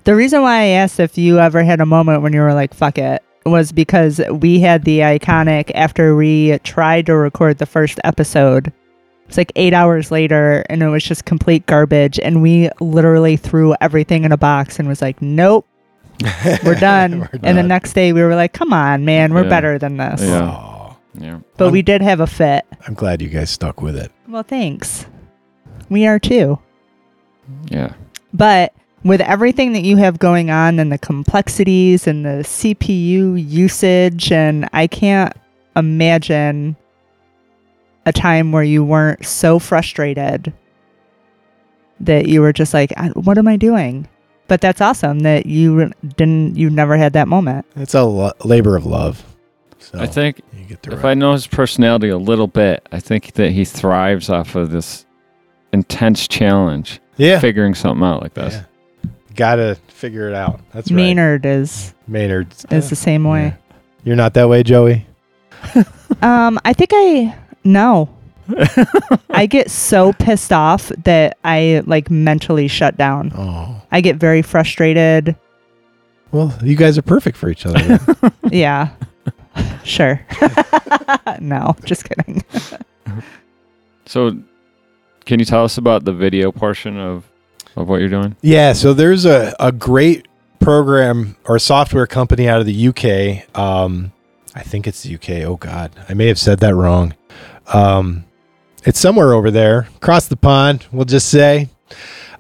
[SPEAKER 3] The reason why I asked if you ever had a moment when you were like, fuck it, was because we had the iconic, after we tried to record the first episode, It's like eight hours later, and it was just complete garbage. And we literally threw everything in a box and was like, "Nope, we're done."
[SPEAKER 2] We're
[SPEAKER 3] And the next day, we were like, "Come on, man, we're
[SPEAKER 1] Yeah.
[SPEAKER 3] better than this."
[SPEAKER 1] Yeah. Yeah.
[SPEAKER 3] But we did have a fit.
[SPEAKER 2] I'm glad you guys stuck with it.
[SPEAKER 3] Well, thanks. We are too.
[SPEAKER 1] Yeah.
[SPEAKER 3] But with everything that you have going on and the complexities and the CPU usage, and I can't imagine a time where you weren't so frustrated that you were just like, what am I doing? But that's awesome that you didn't, you never had that moment.
[SPEAKER 2] It's a lo- labor of love. So
[SPEAKER 1] I think
[SPEAKER 2] you get through
[SPEAKER 1] if
[SPEAKER 2] it.
[SPEAKER 1] I know his personality a little bit, I think that he thrives off of this intense challenge,
[SPEAKER 2] yeah,
[SPEAKER 1] figuring something out like this.
[SPEAKER 2] Yeah. Gotta figure it out. That's right.
[SPEAKER 3] Maynard is
[SPEAKER 2] Maynard
[SPEAKER 3] is the same way.
[SPEAKER 2] You're not that way, Joey.
[SPEAKER 3] Um, I think I no. I get so pissed off that I like mentally shut down.
[SPEAKER 2] Oh,
[SPEAKER 3] I get very frustrated.
[SPEAKER 2] well, you guys are perfect for each other.
[SPEAKER 3] Yeah. Sure. no, just kidding.
[SPEAKER 1] So, can you tell us about the video portion of of what you're doing?
[SPEAKER 2] yeah, so there's a, a great program or software company out of the UK. Um, I think it's the UK. Oh God, I may have said that wrong. Um, it's somewhere over there, across the pond. We'll just say,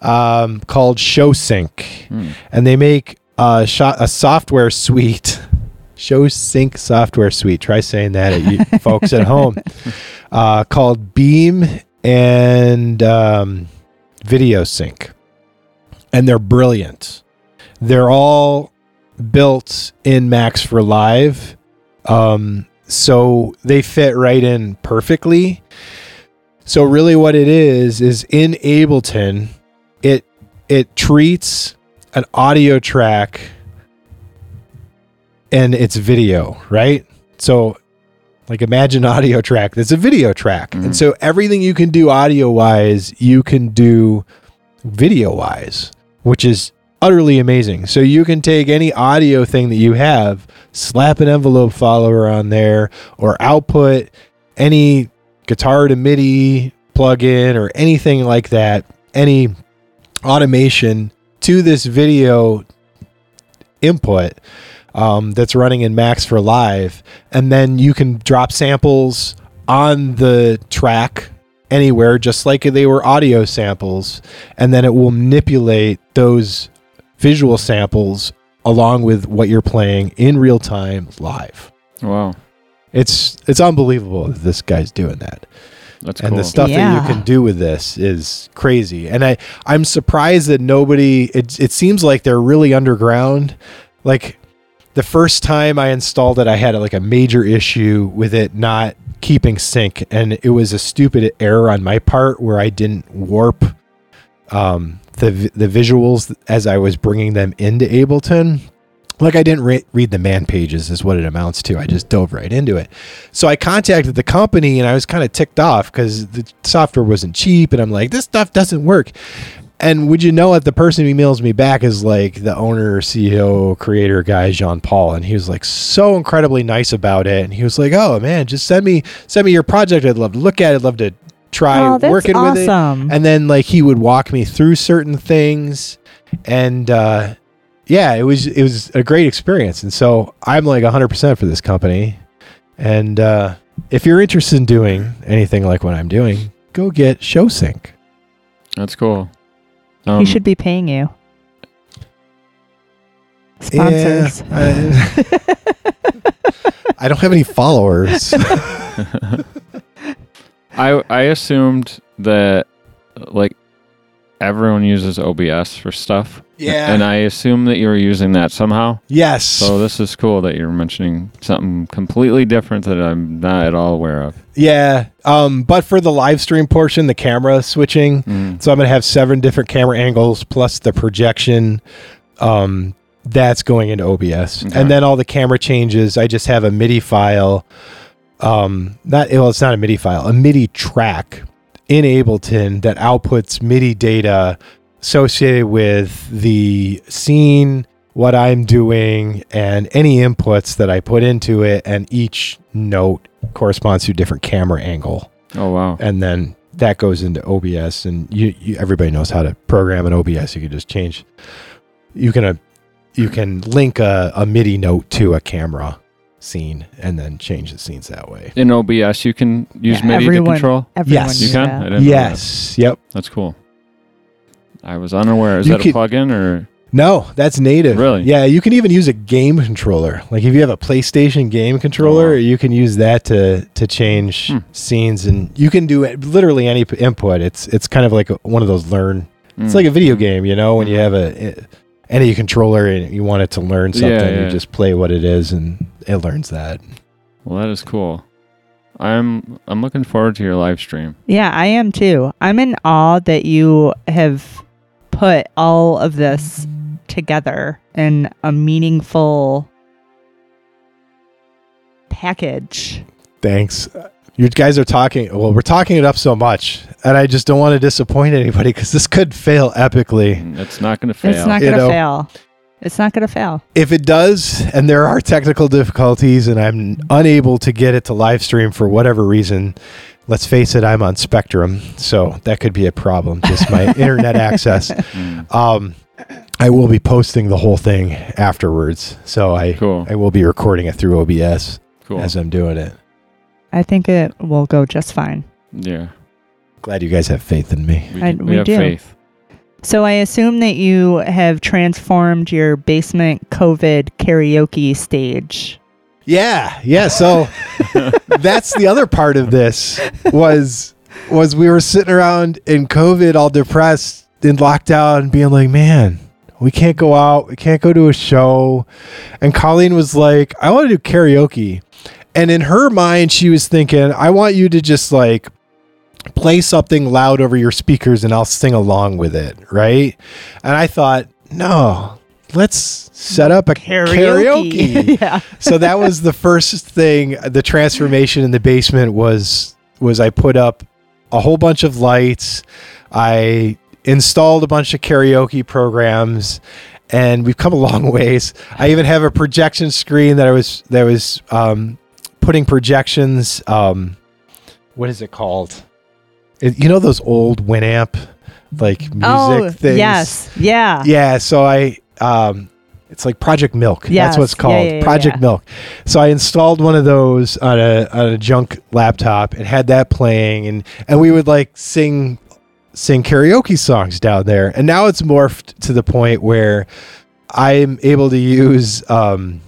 [SPEAKER 2] um, called ShowSync.
[SPEAKER 1] Hmm.
[SPEAKER 2] and they make a, shot, a software suite, ShowSync software suite. Try saying that at you folks at home, uh, called Beam and um, VideoSync, and they're brilliant. They're all built in Max for Live, um, so they fit right in perfectly. So really, what it is is in Ableton, it it treats an audio track and it's video, right? So like imagine audio track that's a video track.
[SPEAKER 1] Mhm.
[SPEAKER 2] And so everything you can do audio wise, you can do video wise, which is utterly amazing. So you can take any audio thing that you have, slap an envelope follower on there or output any guitar to MIDI plugin or anything like that, any automation to this video input um, that's running in Max for Live, and then you can drop samples on the track anywhere, just like they were audio samples, and then it will manipulate those visual samples along with what you're playing in real time live.
[SPEAKER 1] Wow,
[SPEAKER 2] It's it's unbelievable that this guy's doing that.
[SPEAKER 1] That's
[SPEAKER 2] and
[SPEAKER 1] cool.
[SPEAKER 2] the stuff that you can do with this is crazy. And i i'm surprised that nobody it, it seems like they're really underground. Like the first time i installed it i had like a major issue with it not keeping sync and it was a stupid error on my part where i didn't warp um the the visuals as i was bringing them into ableton like I didn't re- read the man pages is what it amounts to. I just dove right into it. So I contacted the company and I was kind of ticked off because the software wasn't cheap, and I'm like, this stuff doesn't work. And would you know it? The person who emails me back is like the owner, CEO, creator guy, Jean Paul, and he was like so incredibly nice about it. And he was like, "Oh man, just send me send me your project. I'd love to look at it. I'd love to try
[SPEAKER 3] oh, that's
[SPEAKER 2] working with it."
[SPEAKER 3] awesome.
[SPEAKER 2] and then like he would walk me through certain things and uh yeah it was it was a great experience and so i'm like 100% for this company and uh if you're interested in doing anything like what i'm doing go get showsync
[SPEAKER 1] that's cool. Um,
[SPEAKER 3] he should be paying you. Sponsors.
[SPEAKER 2] Yeah, I, I don't have any followers
[SPEAKER 1] I I assumed that like everyone uses OBS for stuff.
[SPEAKER 2] yeah
[SPEAKER 1] And I assume that you were using that somehow.
[SPEAKER 2] yes
[SPEAKER 1] So this is cool that you're mentioning something completely different that I'm not at all aware of.
[SPEAKER 2] yeah um but for the live stream portion the camera switching
[SPEAKER 1] Mm.
[SPEAKER 2] So I'm going to have seven different camera angles plus the projection. Um, that's going into OBS,
[SPEAKER 1] Okay.
[SPEAKER 2] and then all the camera changes. I just have a MIDI file. Um, not well, it's not a MIDI file, a MIDI track in Ableton that outputs MIDI data associated with the scene, what I'm doing, and any inputs that I put into it, and each note corresponds to a different camera angle
[SPEAKER 1] Oh wow.
[SPEAKER 2] and then that goes into OBS, and you, you everybody knows how to program an OBS. You can just change. You can uh, you can link a, a MIDI note to a camera scene and then change the scenes that way.
[SPEAKER 1] In OBS, you can use
[SPEAKER 3] Yeah,
[SPEAKER 1] MIDI
[SPEAKER 3] everyone-
[SPEAKER 1] to control.
[SPEAKER 3] Everyone
[SPEAKER 2] Yes.
[SPEAKER 1] You can.
[SPEAKER 3] that.
[SPEAKER 1] I didn't know that.
[SPEAKER 2] Yes. Yep.
[SPEAKER 1] That's cool. I was unaware. Is
[SPEAKER 2] You
[SPEAKER 1] that a
[SPEAKER 2] could-
[SPEAKER 1] plugin or?
[SPEAKER 2] No, that's native.
[SPEAKER 1] Really?
[SPEAKER 2] Yeah, you can even use a game controller. Like if you have a PlayStation game controller,
[SPEAKER 1] Oh.
[SPEAKER 2] you can use that to to change
[SPEAKER 1] Hmm.
[SPEAKER 2] scenes, and you can do it, literally any input. It's it's kind of like a, one of those learn. It's
[SPEAKER 1] Mm.
[SPEAKER 2] like a video game, you know, when you have a any controller and you want it to learn
[SPEAKER 1] Yeah,
[SPEAKER 2] something,
[SPEAKER 1] yeah.
[SPEAKER 2] you just play what it is, and it learns that.
[SPEAKER 1] Well, that is cool. I'm I'm looking forward to your live stream.
[SPEAKER 3] Yeah, I am too. I'm in awe that you have put all of this together in a meaningful package.
[SPEAKER 2] Thanks. You guys are talking. Well, we're talking it up so much, and I just don't want to disappoint anybody because this could fail epically.
[SPEAKER 1] It's not going to fail.
[SPEAKER 3] It's not going to
[SPEAKER 2] know.
[SPEAKER 3] fail. It's not going to fail.
[SPEAKER 2] if it does and there are technical difficulties and I'm unable to get it to live stream for whatever reason, let's face it, I'm on Spectrum, so that could be a problem. Just my internet access.
[SPEAKER 1] Mm.
[SPEAKER 2] Um, I will be posting the whole thing afterwards, so I
[SPEAKER 1] Cool.
[SPEAKER 2] I will be recording it through OBS
[SPEAKER 1] Cool.
[SPEAKER 2] as I'm doing it.
[SPEAKER 3] I think it will go just fine.
[SPEAKER 1] yeah.
[SPEAKER 2] Glad you guys have faith in me.
[SPEAKER 1] We,
[SPEAKER 3] I-
[SPEAKER 1] do-
[SPEAKER 3] we
[SPEAKER 1] we have
[SPEAKER 3] do.
[SPEAKER 1] faith.
[SPEAKER 3] So I assume that you have transformed your basement COVID karaoke stage.
[SPEAKER 2] Yeah, yeah. So that's the other part of this was was we were sitting around in COVID, all depressed in lockdown, being like, "Man, we can't go out, we can't go to a show." And Colleen was like, "I want to do karaoke," and in her mind, she was thinking, "I want you to just like." Play something loud over your speakers and I'll sing along with it, right? And I thought, no, let's set up a karaoke
[SPEAKER 3] yeah.
[SPEAKER 2] so that was the first thing the transformation in the basement was was i put up a whole bunch of lights i installed a bunch of karaoke programs and we've come a long ways i even have a projection screen that i was that was um, putting projections um, what is it called It- you know those old winamp like music
[SPEAKER 3] oh,
[SPEAKER 2] things
[SPEAKER 3] yes. Yeah.
[SPEAKER 2] yeah so i um it's like project milk that's what it's
[SPEAKER 3] Yes. Yeah,
[SPEAKER 2] called
[SPEAKER 3] yeah, yeah,
[SPEAKER 2] project milk so i installed one of those on a on a junk laptop and had that playing and and we would like sing sing karaoke songs down there and now it's morphed to the point where i'm able to use um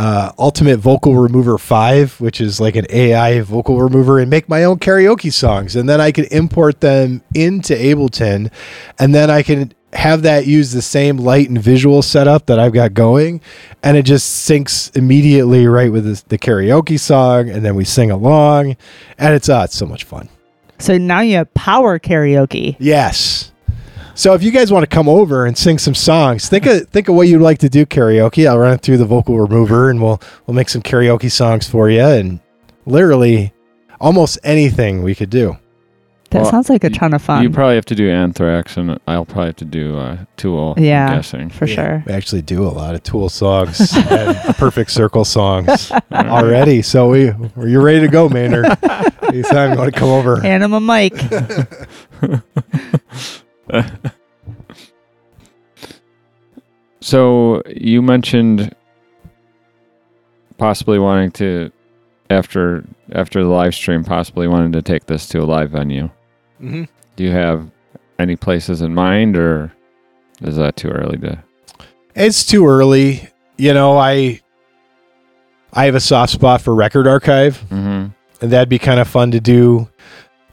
[SPEAKER 2] uh, Ultimate Vocal Remover 5, which is like an AI vocal remover, and make my own karaoke songs. And then I can import them into Ableton, and then I can have that use the same light and visual setup that I've got going. And it just syncs immediately right with the, the karaoke song, and then we sing along. And it's, uh, it's so much fun.
[SPEAKER 3] So now you have power karaoke.
[SPEAKER 2] Yes. So if you guys want to come over and sing some songs, think of think of what you'd like to do karaoke. I'll run it through the vocal remover and we'll we'll make some karaoke songs for you and literally almost anything we could do.
[SPEAKER 3] That
[SPEAKER 1] Well,
[SPEAKER 3] sounds like a ton of fun.
[SPEAKER 1] You probably have to do Anthrax, and I'll probably have to do uh, Tool. I'm
[SPEAKER 3] Yeah.
[SPEAKER 1] guessing.
[SPEAKER 3] for sure.
[SPEAKER 2] We actually do a lot of Tool songs and Perfect Circle songs already. So we you're ready to go, Maynard. Anytime you want to come over.
[SPEAKER 3] Anima Mike.
[SPEAKER 1] So you mentioned possibly wanting to, after after the live stream, possibly wanting to take this to a live venue.
[SPEAKER 2] Mhm.
[SPEAKER 1] Do you have any places in mind, or is that too early to?
[SPEAKER 2] It's too early. You know, I I have a soft spot for Record Archive.
[SPEAKER 1] Mm-hmm.
[SPEAKER 2] and that'd be kind of fun to do.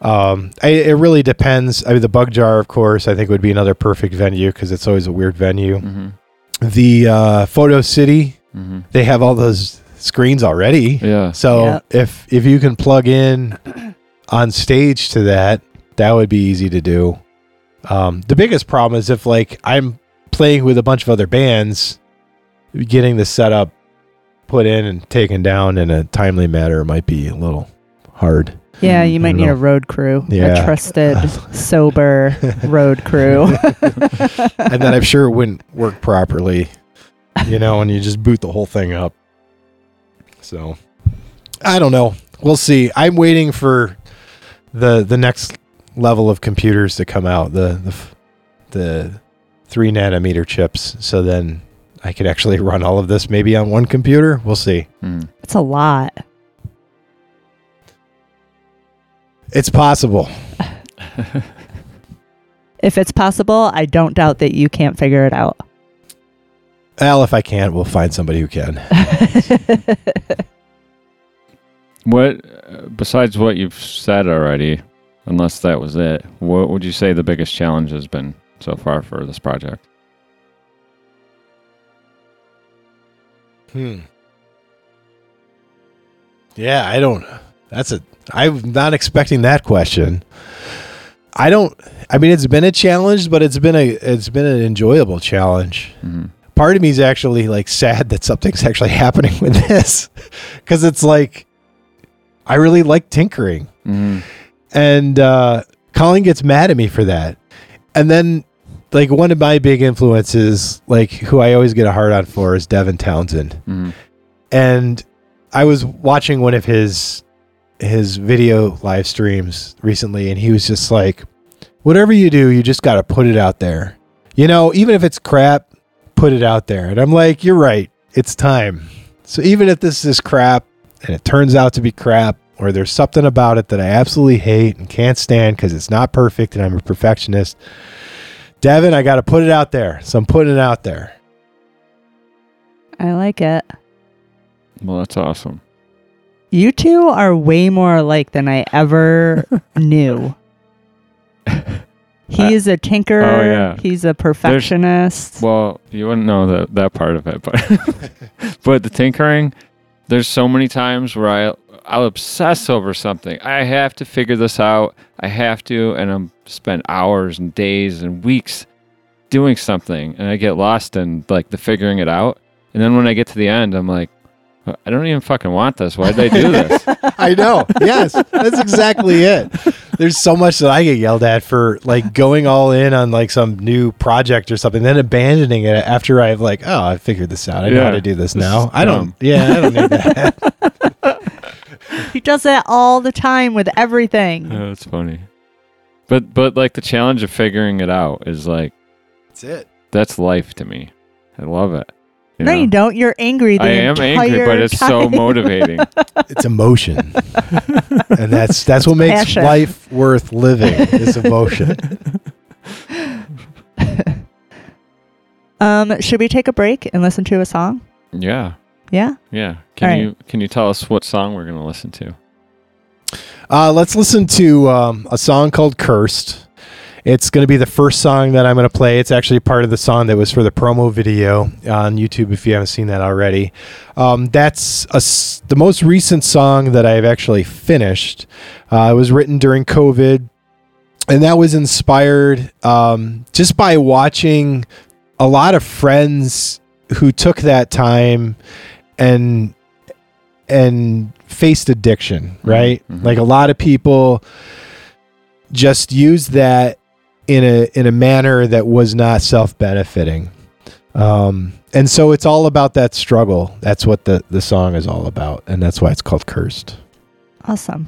[SPEAKER 2] Um, I, it really depends. I mean, the Bug Jar, of course, I think would be another perfect venue because it's always a weird venue.
[SPEAKER 1] Mm-hmm.
[SPEAKER 2] The uh, Photo City,
[SPEAKER 1] Mm-hmm.
[SPEAKER 2] they have all those screens already.
[SPEAKER 1] Yeah.
[SPEAKER 2] So
[SPEAKER 3] Yep.
[SPEAKER 2] if if you can plug in on stage to that, that would be easy to do. Um, the biggest problem is if like I'm playing with a bunch of other bands, getting the setup put in and taken down in a timely manner might be a little hard.
[SPEAKER 3] Yeah,
[SPEAKER 1] Mm,
[SPEAKER 3] you might need
[SPEAKER 2] know.
[SPEAKER 3] a road crew.
[SPEAKER 2] Yeah.
[SPEAKER 3] A trusted, sober road crew.
[SPEAKER 2] and then I'm sure it wouldn't work properly, you know, and you just boot the whole thing up. So I don't know. We'll see. I'm waiting for the the next level of computers to come out the the the three nanometer chips. So then I could actually run all of this maybe on one computer. We'll see.
[SPEAKER 1] Hmm.
[SPEAKER 3] It's a lot.
[SPEAKER 2] It's possible.
[SPEAKER 3] If it's possible, I don't doubt that you can't figure it out.
[SPEAKER 2] Well, if I can't, we'll find somebody who can.
[SPEAKER 1] What uh, besides what you've said already, unless that was it, what would you say the biggest challenge has been so far for this project?
[SPEAKER 2] Hmm. Yeah, I don't. That's a. I'm not expecting that question. I don't. I mean, it's been a challenge, but it's been a. It's been an enjoyable challenge.
[SPEAKER 1] hmm
[SPEAKER 2] Part of me is actually like sad that something's actually happening with this, because it's like, I really like tinkering,
[SPEAKER 1] hmm
[SPEAKER 2] and uh, Colin gets mad at me for that, and then. Like one of my big influences, like who I always get a hard on for, is Devin Townsend
[SPEAKER 1] hmm
[SPEAKER 2] and I was watching one of his his video live streams recently, and he was just like, "Whatever you do, you just got to put it out there. You know, even if it's crap, put it out there." And I'm like, "You're right. It's time." So even if this is crap, and it turns out to be crap, or there's something about it that I absolutely hate and can't stand because it's not perfect, and I'm a perfectionist, Devin, I got to put it out there. So I'm putting it out there.
[SPEAKER 3] I like it.
[SPEAKER 1] Well, that's awesome.
[SPEAKER 3] You two are way more alike than I ever knew. He is a tinker.
[SPEAKER 1] Oh, yeah.
[SPEAKER 3] He's a perfectionist.
[SPEAKER 1] Well, you wouldn't know that that part of it, but but the tinkering, there's so many times where I I'll obsess over something. I have to figure this out. I have to, and I'm spend hours and days and weeks doing something, and I get lost in like the figuring it out. And then when I get to the end, I'm like, I don't even fucking want this. Why'd they do this?
[SPEAKER 2] I know. Yes, that's exactly it. There's so much that I get yelled at for like going all in on like some new project or something, then abandoning it after I've like, oh, I figured this out. I know how to do this
[SPEAKER 1] this
[SPEAKER 2] now. I don't. Yeah, I don't need that.
[SPEAKER 3] he does that all the time with everything.
[SPEAKER 1] Oh, that's funny. But but like the challenge of figuring it out is like
[SPEAKER 2] That's it.
[SPEAKER 1] that's life to me. I love it. You
[SPEAKER 3] no,
[SPEAKER 1] know?
[SPEAKER 3] you don't. You're angry. The
[SPEAKER 1] I am angry, but
[SPEAKER 3] entire
[SPEAKER 1] it's so motivating.
[SPEAKER 2] It's emotion, and that's that's what makes
[SPEAKER 3] Passion.
[SPEAKER 2] life worth living. Is emotion.
[SPEAKER 3] Um, should we take a break and listen to a song?
[SPEAKER 1] yeah,
[SPEAKER 3] Yeah.
[SPEAKER 1] yeah. Can
[SPEAKER 3] All right.
[SPEAKER 1] you can you tell us what song we're gonna listen to?
[SPEAKER 2] Uh, let's listen to um, a song called "Cursed." It's going to be the first song that I'm going to play. It's actually part of the song that was for the promo video on YouTube. If you haven't seen that already, um, that's a the most recent song that I've actually finished. Uh, it was written during COVID, and that was inspired um, just by watching a lot of friends who took that time and and faced addiction, right?
[SPEAKER 1] mhm.
[SPEAKER 2] Like a lot of people just used that in a in a manner that was not self-benefiting. Um, and so it's all about that struggle. That's what the the song is all about, and that's why it's called "Cursed."
[SPEAKER 3] Awesome.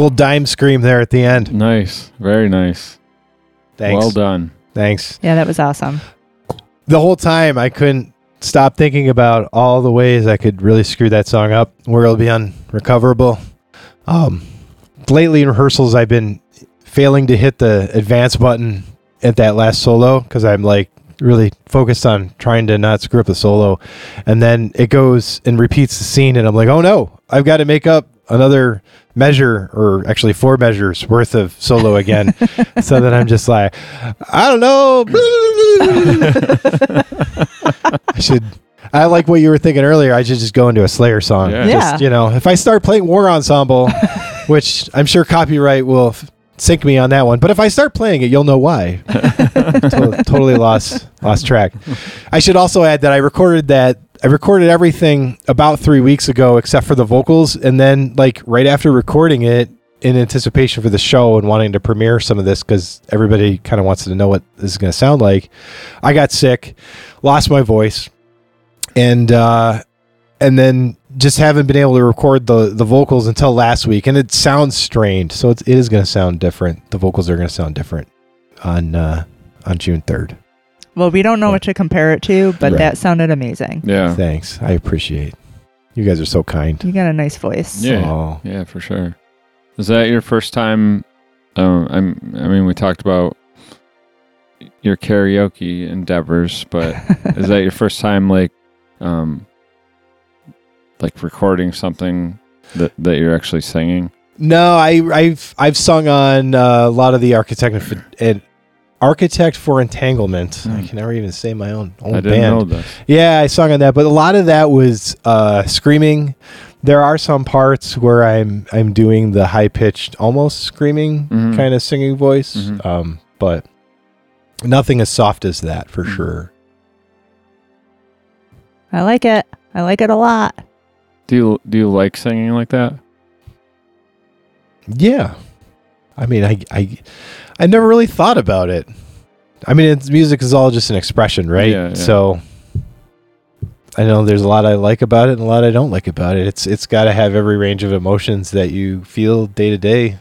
[SPEAKER 2] Little dime scream there at the end.
[SPEAKER 1] Nice. Very nice.
[SPEAKER 2] Thanks.
[SPEAKER 1] Well done.
[SPEAKER 2] Thanks.
[SPEAKER 3] Yeah, that was awesome.
[SPEAKER 2] The whole time I couldn't stop thinking about all the ways I could really screw that song up where it'll be unrecoverable. Um, lately in rehearsals, I've been failing to hit the advance button at that last solo because I'm like really focused on trying to not screw up the solo. And then it goes and repeats the scene, and I'm like, oh no, I've got to make up another measure or actually four measures worth of solo again. so that I'm just like, I don't know. I should. I like what you were thinking earlier. I should just go into a Slayer song.
[SPEAKER 1] Yeah.
[SPEAKER 3] Yeah.
[SPEAKER 2] Just, you know, if I start playing War Ensemble, which I'm sure copyright will f- sink me on that one, but if I start playing it, you'll know why. To- totally lost lost track. I should also add that I recorded that. I recorded everything about three weeks ago, except for the vocals, and then like right after recording it, in anticipation for the show and wanting to premiere some of this because everybody kind of wants to know what this is going to sound like. I got sick, lost my voice, and uh, and then just haven't been able to record the the vocals until last week, and it sounds strained. So it's, it is going to sound different. The vocals are going to sound different on uh, on June 3rd.
[SPEAKER 3] Well, we don't know what to compare it to, but
[SPEAKER 2] Right.
[SPEAKER 3] that sounded amazing.
[SPEAKER 1] Yeah.
[SPEAKER 2] Thanks. I appreciate. You guys are so kind.
[SPEAKER 3] You got a nice voice.
[SPEAKER 1] Yeah.
[SPEAKER 2] Oh,
[SPEAKER 1] Yeah, for sure. Is that your first time? Um, I'm. I mean, we talked about your karaoke endeavors, but is that your first time, like, um, like recording something that that you're actually singing?
[SPEAKER 2] No, I, I've I've sung on uh, a lot of the architect and architect for entanglement.
[SPEAKER 1] Hmm.
[SPEAKER 2] I can never even say my own own
[SPEAKER 1] I didn't
[SPEAKER 2] band.
[SPEAKER 1] know this.
[SPEAKER 2] Yeah, I sung on that, but a lot of that was uh, screaming. There are some parts where I'm I'm doing the high pitched, almost screaming
[SPEAKER 1] Mhm.
[SPEAKER 2] kind of singing voice,
[SPEAKER 1] Mhm.
[SPEAKER 2] um, but nothing as soft as that for
[SPEAKER 1] Mhm.
[SPEAKER 2] sure.
[SPEAKER 3] I like it. I like it a lot.
[SPEAKER 1] Do you do you like singing like that?
[SPEAKER 2] Yeah, I mean, I I I never really thought about it. I mean, it's, music is all just an expression, right?
[SPEAKER 1] Yeah, yeah.
[SPEAKER 2] So I know there's a lot I like about it and a lot I don't like about it. It's it's got to have every range of emotions that you feel day to day.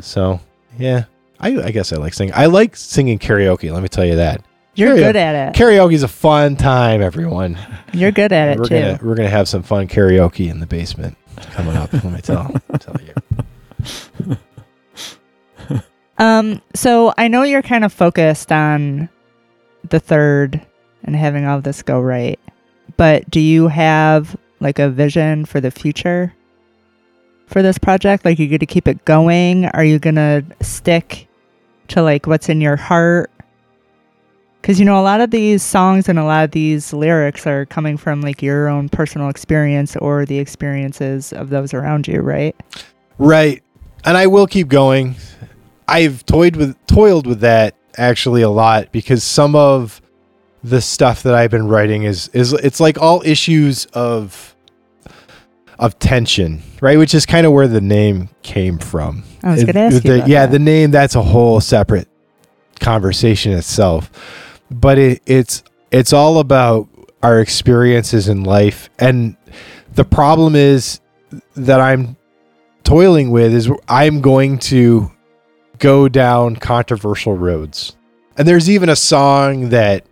[SPEAKER 2] So yeah, I I guess I like singing. I like singing karaoke. Let me tell you that
[SPEAKER 3] You're
[SPEAKER 2] Karaoke-
[SPEAKER 3] good at it.
[SPEAKER 2] karaoke's a fun time. Everyone,
[SPEAKER 3] You're good at it
[SPEAKER 2] we're
[SPEAKER 3] too.
[SPEAKER 2] gonna we're gonna have some fun karaoke in the basement coming up. let me tell tell you.
[SPEAKER 3] Um, so I know you're kind of focused on the third and having all this go right, but do you have like a vision for the future for this project? Like, are you going to keep it going? Are you gonna stick to like what's in your heart? Because you know, a lot of these songs and a lot of these lyrics are coming from like your own personal experience or the experiences of those around you, right?
[SPEAKER 2] Right. And I will keep going. I've toyed with toiled with that actually a lot because some of the stuff that I've been writing is is it's like all issues of of tension, right? Which is kind of where the name came from.
[SPEAKER 3] I was going to ask you.
[SPEAKER 2] the-
[SPEAKER 3] about
[SPEAKER 2] yeah,
[SPEAKER 3] that.
[SPEAKER 2] the name that's a whole separate conversation itself. But it, it's it's all about our experiences in life and the problem is that I'm toiling with is I'm going to go down controversial roads. And there's even a song that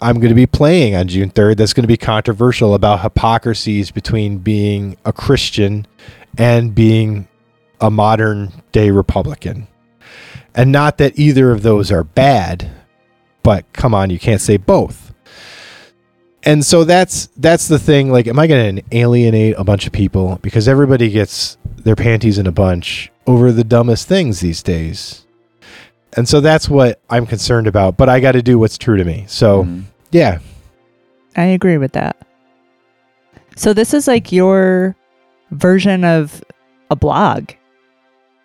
[SPEAKER 2] I'm going to be playing on June 3rd that's going to be controversial about hypocrisies between being a Christian and being a modern day Republican. And not that either of those are bad, but come on, you can't say both. And so that's that's the thing like am I going to alienate a bunch of people because everybody gets their panties in a bunch over the dumbest things these days. And so that's what I'm concerned about, but I got to do what's true to me. So,
[SPEAKER 1] Mhm.
[SPEAKER 2] yeah.
[SPEAKER 3] I agree with that. So this is like your version of a blog.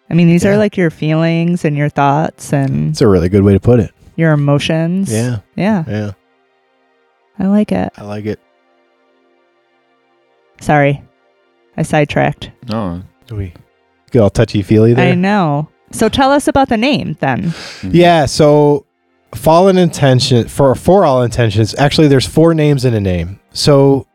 [SPEAKER 3] I mean, these
[SPEAKER 2] Yeah.
[SPEAKER 3] are like your feelings and your thoughts and
[SPEAKER 2] It's a really good way to put it.
[SPEAKER 3] your emotions.
[SPEAKER 2] Yeah.
[SPEAKER 3] Yeah,
[SPEAKER 2] Yeah.
[SPEAKER 3] I like it.
[SPEAKER 2] I like it.
[SPEAKER 3] Sorry. I sidetracked.
[SPEAKER 1] No,
[SPEAKER 2] Do we get all touchy feely there?
[SPEAKER 3] I know. So tell us about the name then.
[SPEAKER 1] mhm.
[SPEAKER 2] Yeah, so fallen intention for for all intentions. Actually, there's four names in a name. So,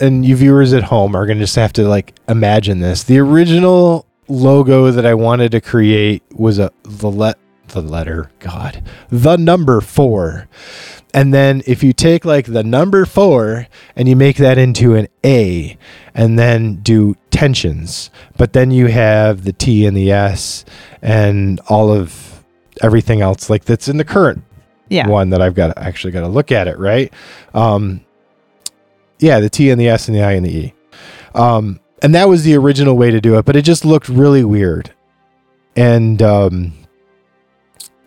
[SPEAKER 2] and you viewers at home are gonna just have to like imagine this. The original logo that I wanted to create was a the let the letter God the number four, and then if you take like the number four and you make that into an A, and then do tensions, but then you have the T and the S and all of everything else like that's in the current
[SPEAKER 3] Yeah.
[SPEAKER 2] one that I've got actually got to look at it right. Um, yeah, the T and the S and the I and the E, um, and that was the original way to do it, but it just looked really weird, and um,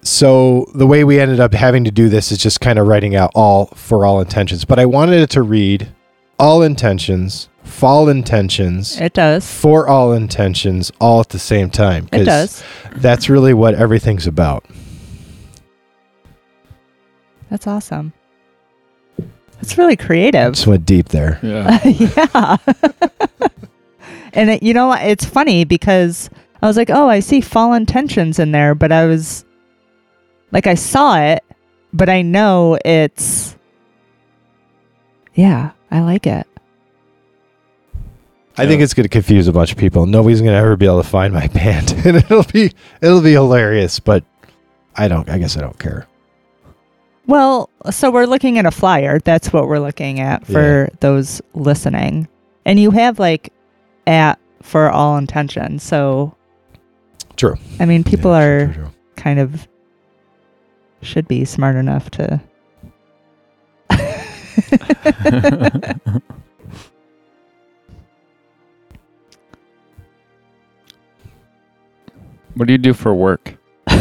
[SPEAKER 2] so the way we ended up having to do this is just kind of writing out all for all intentions. But I wanted it to read all intentions, fall intentions.
[SPEAKER 3] It does.
[SPEAKER 2] For all intentions, all at the same time.
[SPEAKER 3] It
[SPEAKER 2] 'cause
[SPEAKER 3] does.
[SPEAKER 2] That's really what everything's about.
[SPEAKER 3] That's awesome. That's really creative.
[SPEAKER 2] Just went deep there.
[SPEAKER 1] Yeah.
[SPEAKER 3] yeah. and it, you know what? It's funny because I was like, oh, I see fallen tensions in there, but I was like, I saw it, but I know it's. Yeah, I like it.
[SPEAKER 2] I think it's going to confuse a bunch of people. Nobody's going to ever be able to find my band, and it'll be it'll be hilarious. But I don't. I guess I don't care.
[SPEAKER 3] Well, so we're looking at a flyer. That's what we're looking at for those listening. And you have like at for all intentions. So
[SPEAKER 2] True.
[SPEAKER 3] I mean people
[SPEAKER 2] Yeah,
[SPEAKER 3] are
[SPEAKER 2] true, true, true.
[SPEAKER 3] kind of should be smart enough to
[SPEAKER 1] What do you do for work?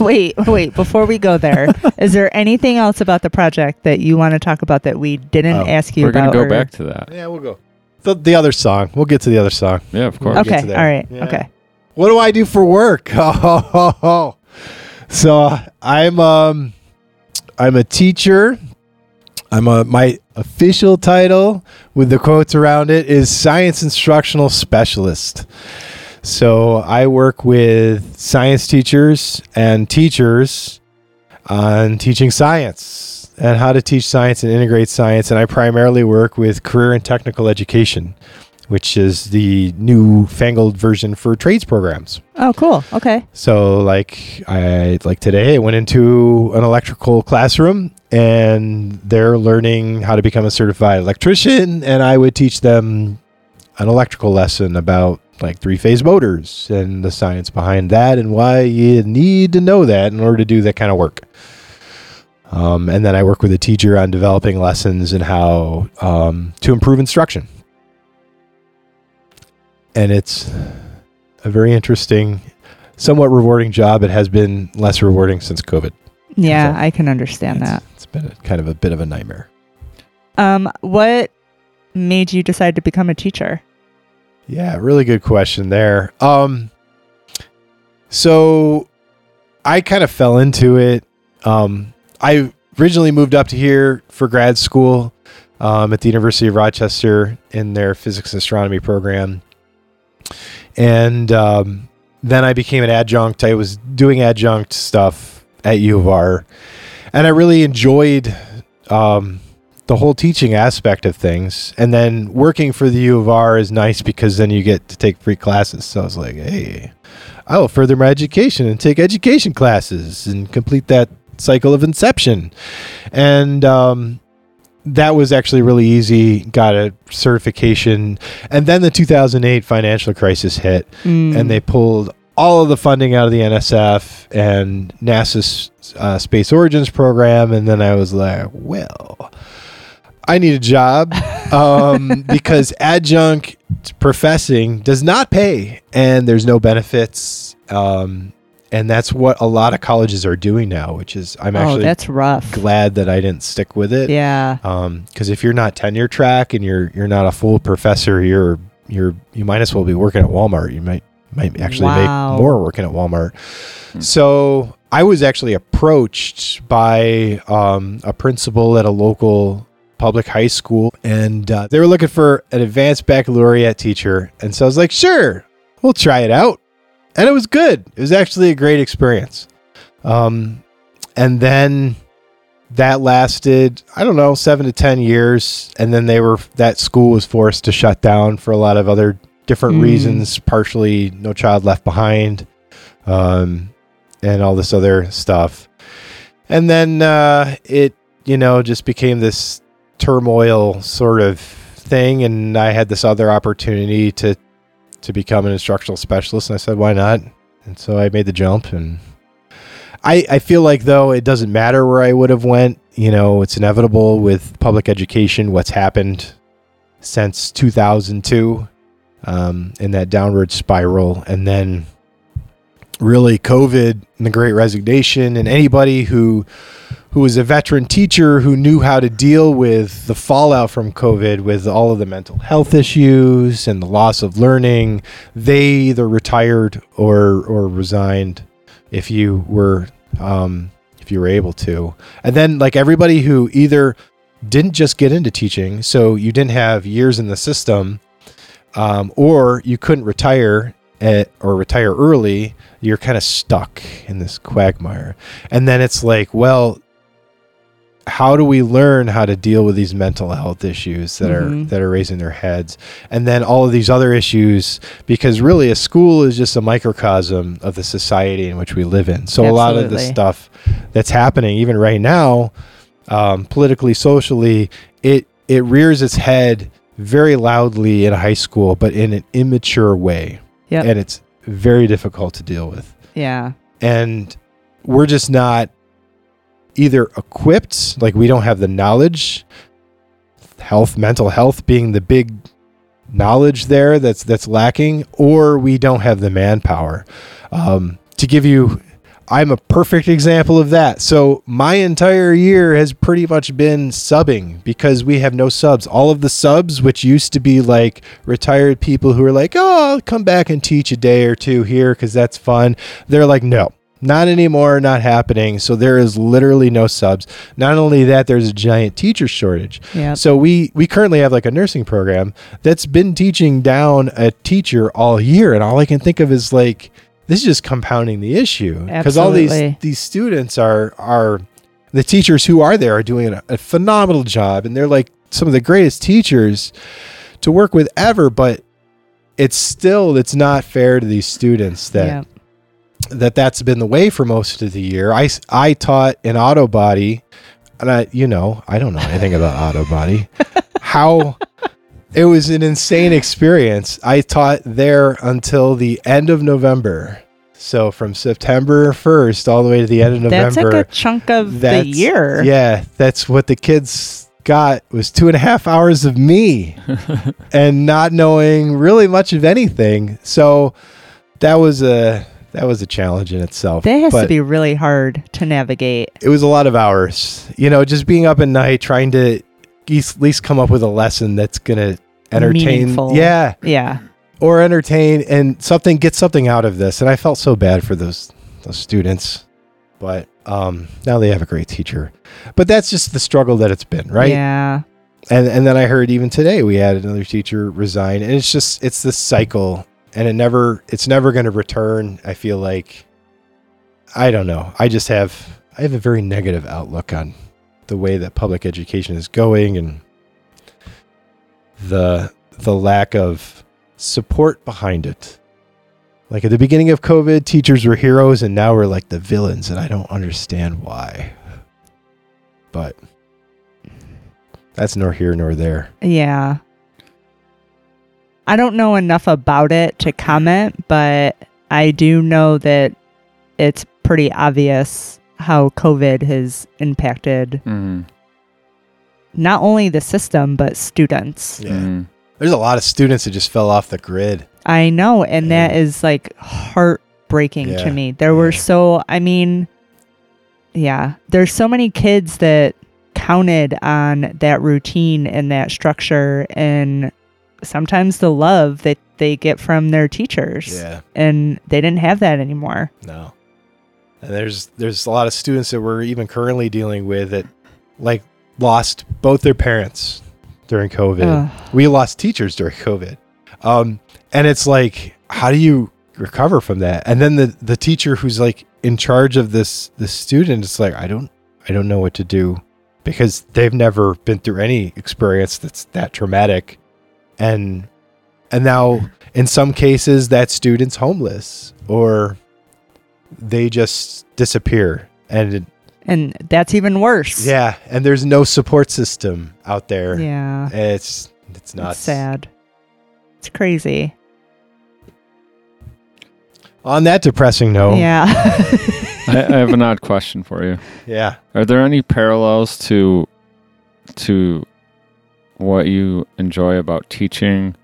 [SPEAKER 3] wait, wait, before we go there, is there anything else about the project that you want to talk about that we didn't
[SPEAKER 2] Oh,
[SPEAKER 3] ask you about?
[SPEAKER 1] We're gonna go
[SPEAKER 3] or-
[SPEAKER 1] back to that.
[SPEAKER 2] Yeah, we'll go. The, the other song. We'll get to the other song.
[SPEAKER 1] Yeah, of course.
[SPEAKER 2] We'll get
[SPEAKER 3] Okay,
[SPEAKER 2] to
[SPEAKER 3] all
[SPEAKER 2] there.
[SPEAKER 3] right.
[SPEAKER 2] Yeah.
[SPEAKER 3] Okay.
[SPEAKER 2] What do I do for work? Oh, so I'm um I'm a teacher. I'm a my official title with the quotes around it is science instructional specialist. So I work with science teachers and teachers on teaching science and how to teach science and integrate science and I primarily work with career and technical education, which is the new fangled version for trades programs.
[SPEAKER 3] Oh, cool. Okay.
[SPEAKER 2] So like I like today I went into an electrical classroom and they're learning how to become a certified electrician and I would teach them an electrical lesson about like three phase motors and the science behind that and why you need to know that in order to do that kind of work. Um, and then I work with a teacher on developing lessons and how um, to improve instruction. And it's a very interesting somewhat rewarding job. It has been less rewarding since COVID.
[SPEAKER 3] Yeah,
[SPEAKER 2] So,
[SPEAKER 3] I can understand that.
[SPEAKER 2] It's been a, kind of a bit of a nightmare.
[SPEAKER 3] Um, what made you decide to become a teacher?
[SPEAKER 2] Yeah, really good question there. Um, so I kind of fell into it. Um, I originally moved up to here for grad school um, at the University of Rochester in their physics and astronomy program. And um, then I became an adjunct. I was doing adjunct stuff at U of R. And I really enjoyed um, the whole teaching aspect of things. And then working for the U of R is nice because then you get to take free classes. So I was like, hey, I will further my education and take education classes and complete that cycle of inception. And um, that was actually really easy. Got a certification. And then the 2008 financial crisis hit
[SPEAKER 3] Mm.
[SPEAKER 2] and they pulled all of the funding out of the NSF and NASA's uh, Space Origins program. And then I was like, well, I need a job um, because adjunct professing does not pay and there's no benefits. Um, and that's what a lot of colleges are doing now, which is I'm
[SPEAKER 3] oh,
[SPEAKER 2] actually
[SPEAKER 3] that's rough.
[SPEAKER 2] glad that I didn't stick with it
[SPEAKER 3] Yeah.
[SPEAKER 2] because if you're not tenure track and you're you're not a full professor, you're you're you might as well be working at Walmart. You might might actually
[SPEAKER 3] Wow.
[SPEAKER 2] make more working at Walmart. So I was actually approached by um, a principal at a local public high school, and uh, they were looking for an advanced baccalaureate teacher, and so I was like, sure, we'll try it out, and it was good. It was actually a great experience. Um, and then that lasted i don't know seven to ten years and then they were that school was forced to shut down for a lot of other different
[SPEAKER 3] Mm.
[SPEAKER 2] reasons partially no child left behind um, and all this other stuff and then uh, it you know just became this turmoil sort of thing and i had this other opportunity to to become an instructional specialist and i said why not and so i made the jump and I, I feel like though it doesn't matter where I would have went. You know, it's inevitable with public education. What's happened since 2002 um, in that downward spiral, and then really COVID and the Great Resignation, and anybody who who was a veteran teacher who knew how to deal with the fallout from COVID, with all of the mental health issues and the loss of learning, they either retired or or resigned if you were um, if you were able to. And then like everybody who either didn't just get into teaching so you didn't have years in the system um, or you couldn't retire at, or retire early you're kind of stuck in this quagmire. And then it's like well how do we learn how to deal with these mental health issues that
[SPEAKER 3] Mhm.
[SPEAKER 2] are that are raising their heads and then all of these other issues because really a school is just a microcosm of the society in which we live in so a lot of the stuff that's happening even right now um, politically socially it it rears its head very loudly in high school but in an immature way
[SPEAKER 3] Yep.
[SPEAKER 2] and it's very difficult to deal with
[SPEAKER 3] Yeah.
[SPEAKER 2] and we're just not either equipped like we don't have the knowledge health mental health being the big knowledge there that's that's lacking or we don't have the manpower. Um, to give you i'm a perfect example of that. So my entire year has pretty much been subbing because we have no subs. All of the subs which used to be like retired people who are like oh i'll come back and teach a day or two here because that's fun they're like no not anymore not happening. So there is literally no subs. Not only that there's a giant teacher shortage.
[SPEAKER 3] Yeah.
[SPEAKER 2] so we we currently have like a nursing program that's been teaching down a teacher all year, and all I can think of is like this is just compounding the issue. Because all these these students are are the teachers who are there are doing a, a phenomenal job, and they're like some of the greatest teachers to work with ever, but it's still it's not fair to these students that
[SPEAKER 3] yeah.
[SPEAKER 2] That that's been the way for most of the year. I, I taught an auto body, and I, you know, I don't know anything about auto body. How it was an insane experience. I taught there until the end of November. So from September 1st all the way to the end of
[SPEAKER 3] November. That's
[SPEAKER 2] like
[SPEAKER 3] a chunk of the year.
[SPEAKER 2] Yeah, that's what the kids got was two and a half hours of me and not knowing really much of anything. So that was a that was a challenge in itself.
[SPEAKER 3] That has to be really hard to navigate.
[SPEAKER 2] It was a lot of hours. You know, just being up at night trying to at least come up with a lesson that's gonna entertain.
[SPEAKER 3] Meaningful.
[SPEAKER 2] Yeah,
[SPEAKER 3] Yeah.
[SPEAKER 2] or entertain and something get something out of this. And I felt so bad for those those students, but um, now they have a great teacher. But that's just the struggle that it's been, right?
[SPEAKER 3] Yeah.
[SPEAKER 2] and and then I heard even today we had another teacher resign, and it's just it's this cycle, and it never it's never going to return. I feel like I don't know. I just have I have a very negative outlook on the way that public education is going and the the lack of support behind it. Like at the beginning of COVID, teachers were heroes, and now we're like the villains, and I don't understand why. But that's nor here nor there.
[SPEAKER 3] Yeah. I don't know enough about it to comment, but I do know that it's pretty obvious how COVID has impacted
[SPEAKER 1] Mm,
[SPEAKER 3] not only the system, but students.
[SPEAKER 2] Yeah.
[SPEAKER 1] mm.
[SPEAKER 2] There's a lot of students that just fell off the grid.
[SPEAKER 3] I know. And that
[SPEAKER 2] Yeah.
[SPEAKER 3] is like heartbreaking
[SPEAKER 2] Yeah.
[SPEAKER 3] to me. There were so, I mean, yeah, there's so many kids that counted on that routine and that structure and sometimes the love that they get from their teachers.
[SPEAKER 2] Yeah.
[SPEAKER 3] And they didn't have that anymore.
[SPEAKER 2] No. And there's there's a lot of students that we're even currently dealing with that like lost both their parents during COVID.
[SPEAKER 3] Ugh.
[SPEAKER 2] We lost teachers during COVID. Um, and it's like, how do you recover from that? And then the the teacher who's like in charge of this this student, it's like, I don't I don't know what to do because they've never been through any experience that's that traumatic. And and now in some cases that student's homeless or they just disappear and
[SPEAKER 3] And that's even worse.
[SPEAKER 2] yeah and there's no support system out there
[SPEAKER 3] Yeah.
[SPEAKER 2] it's it's not
[SPEAKER 3] sad. It's crazy.
[SPEAKER 2] on that depressing note
[SPEAKER 3] Yeah.
[SPEAKER 1] I, I have an odd question for you.
[SPEAKER 2] yeah
[SPEAKER 1] Are there any parallels to to what you enjoy about teaching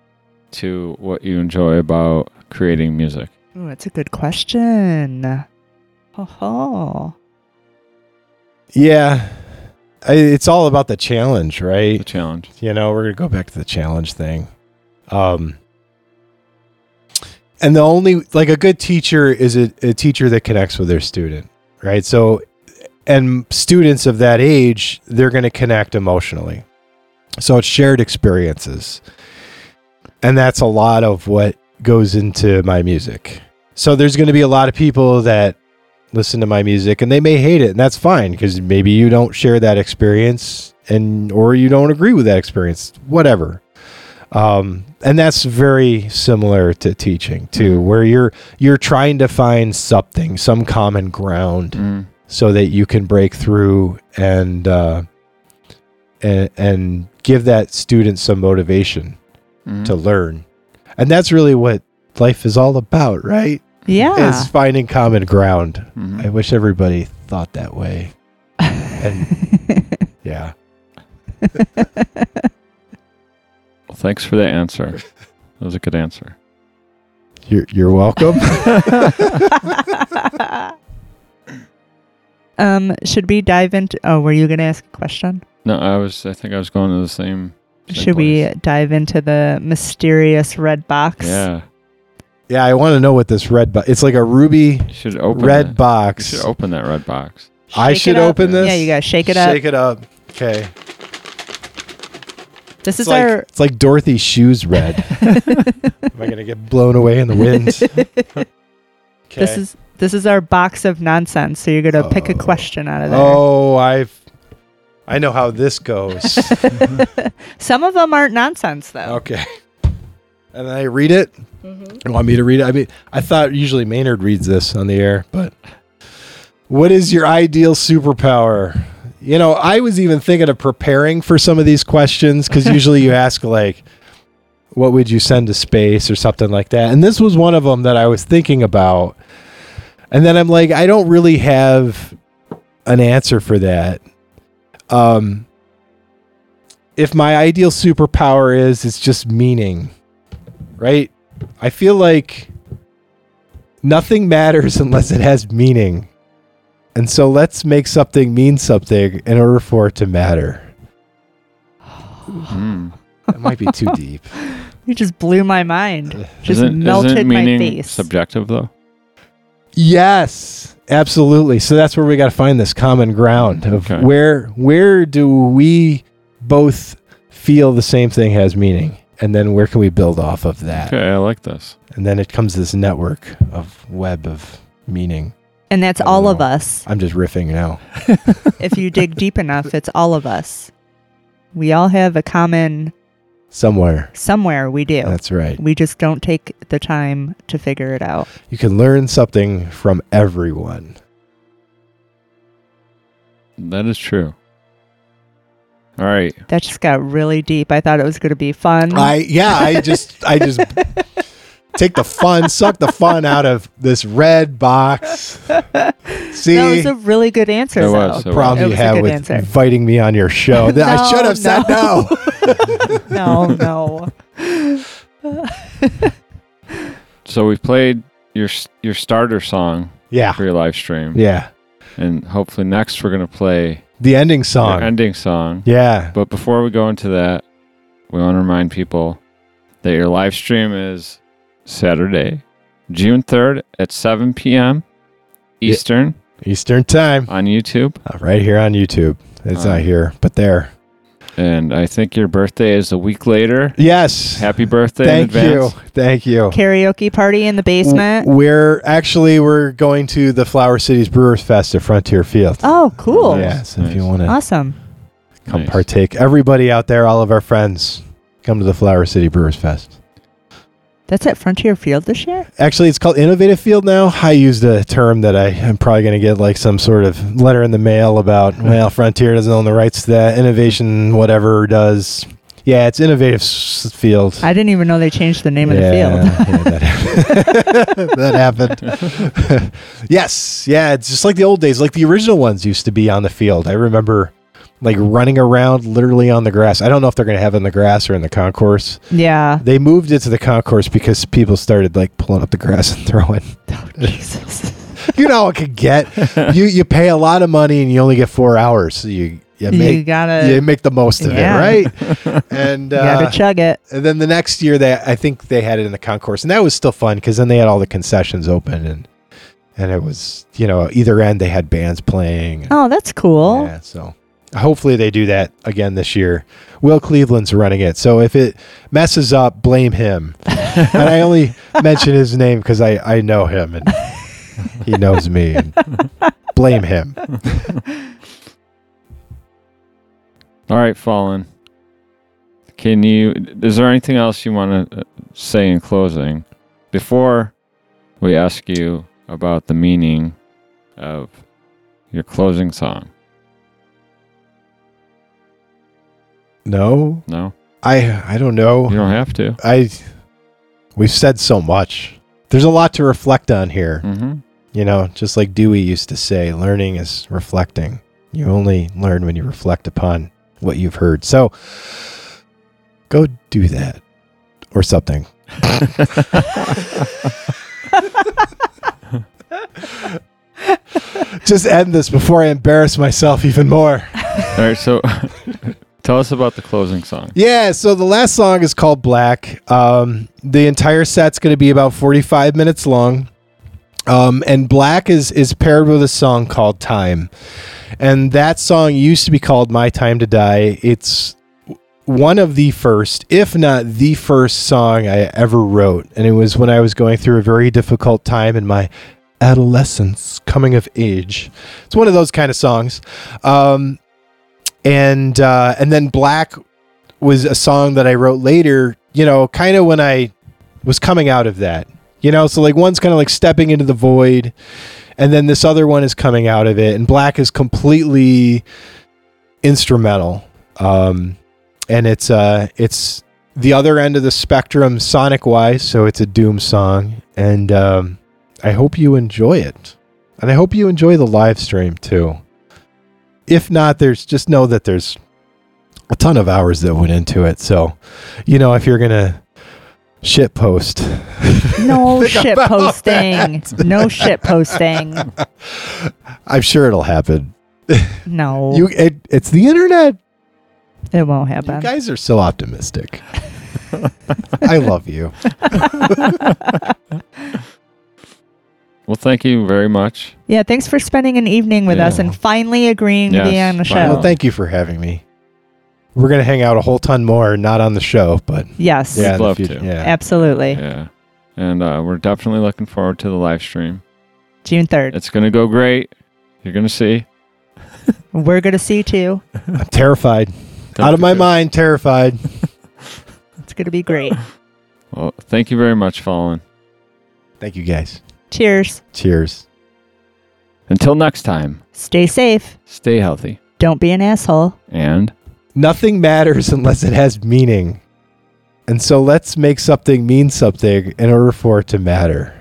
[SPEAKER 1] to what you enjoy about creating music?
[SPEAKER 3] Ooh, that's a good question. Ho ho.
[SPEAKER 2] yeah I, it's all about the challenge right
[SPEAKER 1] The challenge.
[SPEAKER 2] you know we're gonna go back to the challenge thing um and the only like a good teacher is a, a teacher that connects with their student right so and students of that age they're going to connect emotionally so it's shared experiences. And that's a lot of what goes into my music. So there's going to be a lot of people that listen to my music and they may hate it and that's fine because maybe you don't share that experience and or you don't agree with that experience whatever. Um, and that's very similar to teaching too where you're you're trying to find something some common ground
[SPEAKER 1] Mm.
[SPEAKER 2] so that you can break through and uh, and, and give that student some motivation
[SPEAKER 1] Mhm.
[SPEAKER 2] to learn and that's really what life is all about right
[SPEAKER 3] Yeah.
[SPEAKER 2] is finding common ground.
[SPEAKER 1] Mhm.
[SPEAKER 2] I wish everybody thought that way. And yeah,
[SPEAKER 1] Well, thanks for the answer. That was a good answer.
[SPEAKER 2] you're you're welcome.
[SPEAKER 3] um, should we dive into? Oh, were you going to ask a question?
[SPEAKER 1] No, I was. I think I was going to the same. same
[SPEAKER 3] should we dive into the mysterious red box?
[SPEAKER 1] Yeah.
[SPEAKER 2] yeah, I want to know what this red box. It's like a ruby
[SPEAKER 1] You should open
[SPEAKER 2] red
[SPEAKER 1] that. You
[SPEAKER 2] box.
[SPEAKER 1] should open that red box.
[SPEAKER 2] I should open this.
[SPEAKER 3] Yeah, you gotta shake it up.
[SPEAKER 2] Shake it up. Okay.
[SPEAKER 3] This
[SPEAKER 2] It's
[SPEAKER 3] is
[SPEAKER 2] like
[SPEAKER 3] our.
[SPEAKER 2] it's like Dorothy's shoes red. Am I gonna get blown away in the wind? okay.
[SPEAKER 3] This is this is our box of nonsense. So you're gonna pick a
[SPEAKER 2] Oh.
[SPEAKER 3] question out of there.
[SPEAKER 2] Oh, I've. I know how this goes.
[SPEAKER 3] Some of them aren't nonsense though.
[SPEAKER 2] okay. And then I read it. Mm-hmm. You want me to read it? I mean, I thought usually Maynard reads this on the air, but what is your ideal superpower? You know, I was even thinking of preparing for some of these questions because usually you ask, like, what would you send to space or something like that. And this was one of them that I was thinking about. And then I'm like, I don't really have an answer for that. Um, if my ideal superpower is, it's just meaning, right? I feel like nothing matters unless it has meaning. And so let's make something mean something in order for it to matter.
[SPEAKER 1] Mm.
[SPEAKER 2] That might be too deep.
[SPEAKER 3] You just blew my mind. Just
[SPEAKER 1] isn't,
[SPEAKER 3] melted
[SPEAKER 1] isn't
[SPEAKER 3] my
[SPEAKER 1] meaning
[SPEAKER 3] face.
[SPEAKER 1] subjective though?
[SPEAKER 2] Yes, absolutely. So that's where we got to find this common ground of
[SPEAKER 1] Okay.
[SPEAKER 2] where where do we both feel the same thing has meaning, and then where can we build off of that?
[SPEAKER 1] Okay, I like this.
[SPEAKER 2] And then it comes this network of web of meaning.
[SPEAKER 3] and that's
[SPEAKER 2] I don't
[SPEAKER 3] all of us.
[SPEAKER 2] I'm just riffing now.
[SPEAKER 3] if you dig deep enough, it's all of us. We all have a common
[SPEAKER 2] Somewhere.
[SPEAKER 3] somewhere. We do.
[SPEAKER 2] That's right.
[SPEAKER 3] we just don't take the time to figure it out.
[SPEAKER 2] You can learn something from everyone.
[SPEAKER 1] That is true. All right.
[SPEAKER 3] That just got really deep. I thought it was going to be fun.
[SPEAKER 2] I yeah, I just I just take the fun, suck the fun out of this red box. See,
[SPEAKER 3] that was a really good answer.
[SPEAKER 1] It was, it was.
[SPEAKER 2] problem
[SPEAKER 3] It
[SPEAKER 2] you
[SPEAKER 3] was
[SPEAKER 2] have with
[SPEAKER 3] answer.
[SPEAKER 2] inviting me on your show. That I should have said no.
[SPEAKER 3] no, no.
[SPEAKER 1] So we've played your your starter song
[SPEAKER 2] yeah,
[SPEAKER 1] for your live stream,
[SPEAKER 2] yeah.
[SPEAKER 1] and hopefully next we're gonna play
[SPEAKER 2] The ending
[SPEAKER 1] your
[SPEAKER 2] song.
[SPEAKER 1] ending song.
[SPEAKER 2] yeah,
[SPEAKER 1] But before we go into that, we want to remind people that your live stream is Saturday, June 3rd at 7 p.m. Eastern
[SPEAKER 2] Eastern time,
[SPEAKER 1] on YouTube.
[SPEAKER 2] Uh, right here on YouTube. It's
[SPEAKER 1] Uh,
[SPEAKER 2] not here, but there.
[SPEAKER 1] And I think your birthday is a week later.
[SPEAKER 2] Yes.
[SPEAKER 1] Happy birthday
[SPEAKER 2] Thank
[SPEAKER 1] in
[SPEAKER 2] you.
[SPEAKER 1] advance.
[SPEAKER 2] Thank you.
[SPEAKER 3] Karaoke party in the basement.
[SPEAKER 2] W- We're actually we're going to the Flower Cities Brewers Fest at Frontier Field.
[SPEAKER 3] Oh, cool.
[SPEAKER 2] Yeah, so if you want to
[SPEAKER 3] Awesome.
[SPEAKER 2] come
[SPEAKER 1] Nice.
[SPEAKER 2] partake, everybody out there, all of our friends, come to the Flower City Brewers Fest.
[SPEAKER 3] That's at Frontier Field this year?
[SPEAKER 2] Actually, it's called Innovative Field now. I used a term that I am probably going to get like some sort of letter in the mail about. Well, Frontier doesn't own the rights to that. Innovation, whatever, does. Yeah, it's Innovative S- Field.
[SPEAKER 3] I didn't even know they changed the name of the field.
[SPEAKER 2] yeah, that, happened. that happened. yes, yeah, it's just like the old days, like the original ones used to be on the field. I remember like running around literally on the grass. I don't know if they're going to have it in the grass or in the concourse.
[SPEAKER 3] yeah.
[SPEAKER 2] They moved it to the concourse because people started like pulling up the grass and throwing.
[SPEAKER 3] Oh, Jesus.
[SPEAKER 2] You know it could get. you you pay a lot of money and you only get four hours. So you you
[SPEAKER 3] you
[SPEAKER 2] make
[SPEAKER 3] gotta,
[SPEAKER 2] you make the most of
[SPEAKER 3] Yeah.
[SPEAKER 2] it, right? And
[SPEAKER 3] you
[SPEAKER 2] uh,
[SPEAKER 3] gotta chug it.
[SPEAKER 2] and then the next year, they I think they had it in the concourse, and that was still fun because then they had all the concessions open, and and it was you know either end they had bands playing. and-
[SPEAKER 3] Oh, that's cool.
[SPEAKER 2] Yeah, so hopefully they do that again this year. Will Cleveland's running it, so if it messes up, blame him. and I only mention his name because I I know him, and he knows me. And blame him.
[SPEAKER 1] All right, Fallen. Can you? Is there anything else you want to uh, say in closing before we ask you about the meaning of your closing song?
[SPEAKER 2] No,
[SPEAKER 1] No,
[SPEAKER 2] I I don't know.
[SPEAKER 1] you don't have to.
[SPEAKER 2] I we've said so much. There's a lot to reflect on here.
[SPEAKER 1] Mm-hmm.
[SPEAKER 2] You know, just like Dewey used to say, learning is reflecting. You only learn when you reflect upon what you've heard. So go do that or something. just end this before I embarrass myself even more.
[SPEAKER 1] All right, so tell us about the closing song.
[SPEAKER 2] Yeah, so the last song is called Black. Um, the entire set's going to be about 45 minutes long. Um, and Black is is paired with a song called Time. And that song used to be called My Time to Die. It's one of the first, if not the first song I ever wrote. And it was when I was going through a very difficult time in my adolescence, coming of age. It's one of those kind of songs. Um, and uh, and then Black was a song that I wrote later, you know, kind of when I was coming out of that. You know, so like one's kind of like stepping into the void, and then this other one is coming out of it, and Black is completely instrumental. Um, and it's uh it's the other end of the spectrum sonic wise, so it's a doom song, and um, I hope you enjoy it, and I hope you enjoy the live stream too. If not, there's just know that there's a ton of hours that went into it. So, you know, if you're gonna shit post,
[SPEAKER 3] No shit posting. No shit posting.
[SPEAKER 2] I'm sure it'll happen.
[SPEAKER 3] No,
[SPEAKER 2] You, it, it's the internet.
[SPEAKER 3] it won't happen.
[SPEAKER 2] You guys are so optimistic. I love you.
[SPEAKER 1] Well, thank you very much.
[SPEAKER 3] Yeah, thanks for spending an evening with us and finally agreeing to be on the show.
[SPEAKER 1] finally.
[SPEAKER 2] Well, thank you for having me. We're gonna hang out a whole ton more, not on the show, but
[SPEAKER 3] yes,
[SPEAKER 2] yeah, in the
[SPEAKER 1] love
[SPEAKER 2] future-
[SPEAKER 1] to.
[SPEAKER 2] Yeah,
[SPEAKER 3] absolutely.
[SPEAKER 1] Yeah, and uh, we're definitely looking forward to the live stream.
[SPEAKER 3] June 3rd.
[SPEAKER 1] It's gonna go great. You're gonna see.
[SPEAKER 3] We're going to see too.
[SPEAKER 2] I'm terrified,
[SPEAKER 1] Don't
[SPEAKER 2] out of my
[SPEAKER 1] scared.
[SPEAKER 2] mind, terrified.
[SPEAKER 3] It's going to be great.
[SPEAKER 1] Well, thank you very much, Fallen.
[SPEAKER 2] Thank you, guys.
[SPEAKER 3] Cheers.
[SPEAKER 2] Cheers.
[SPEAKER 1] Until next time,
[SPEAKER 3] Stay safe.
[SPEAKER 1] stay healthy
[SPEAKER 3] Don't be an asshole.
[SPEAKER 1] and
[SPEAKER 2] Nothing matters unless it has meaning, and so let's make something mean something in order for it to matter.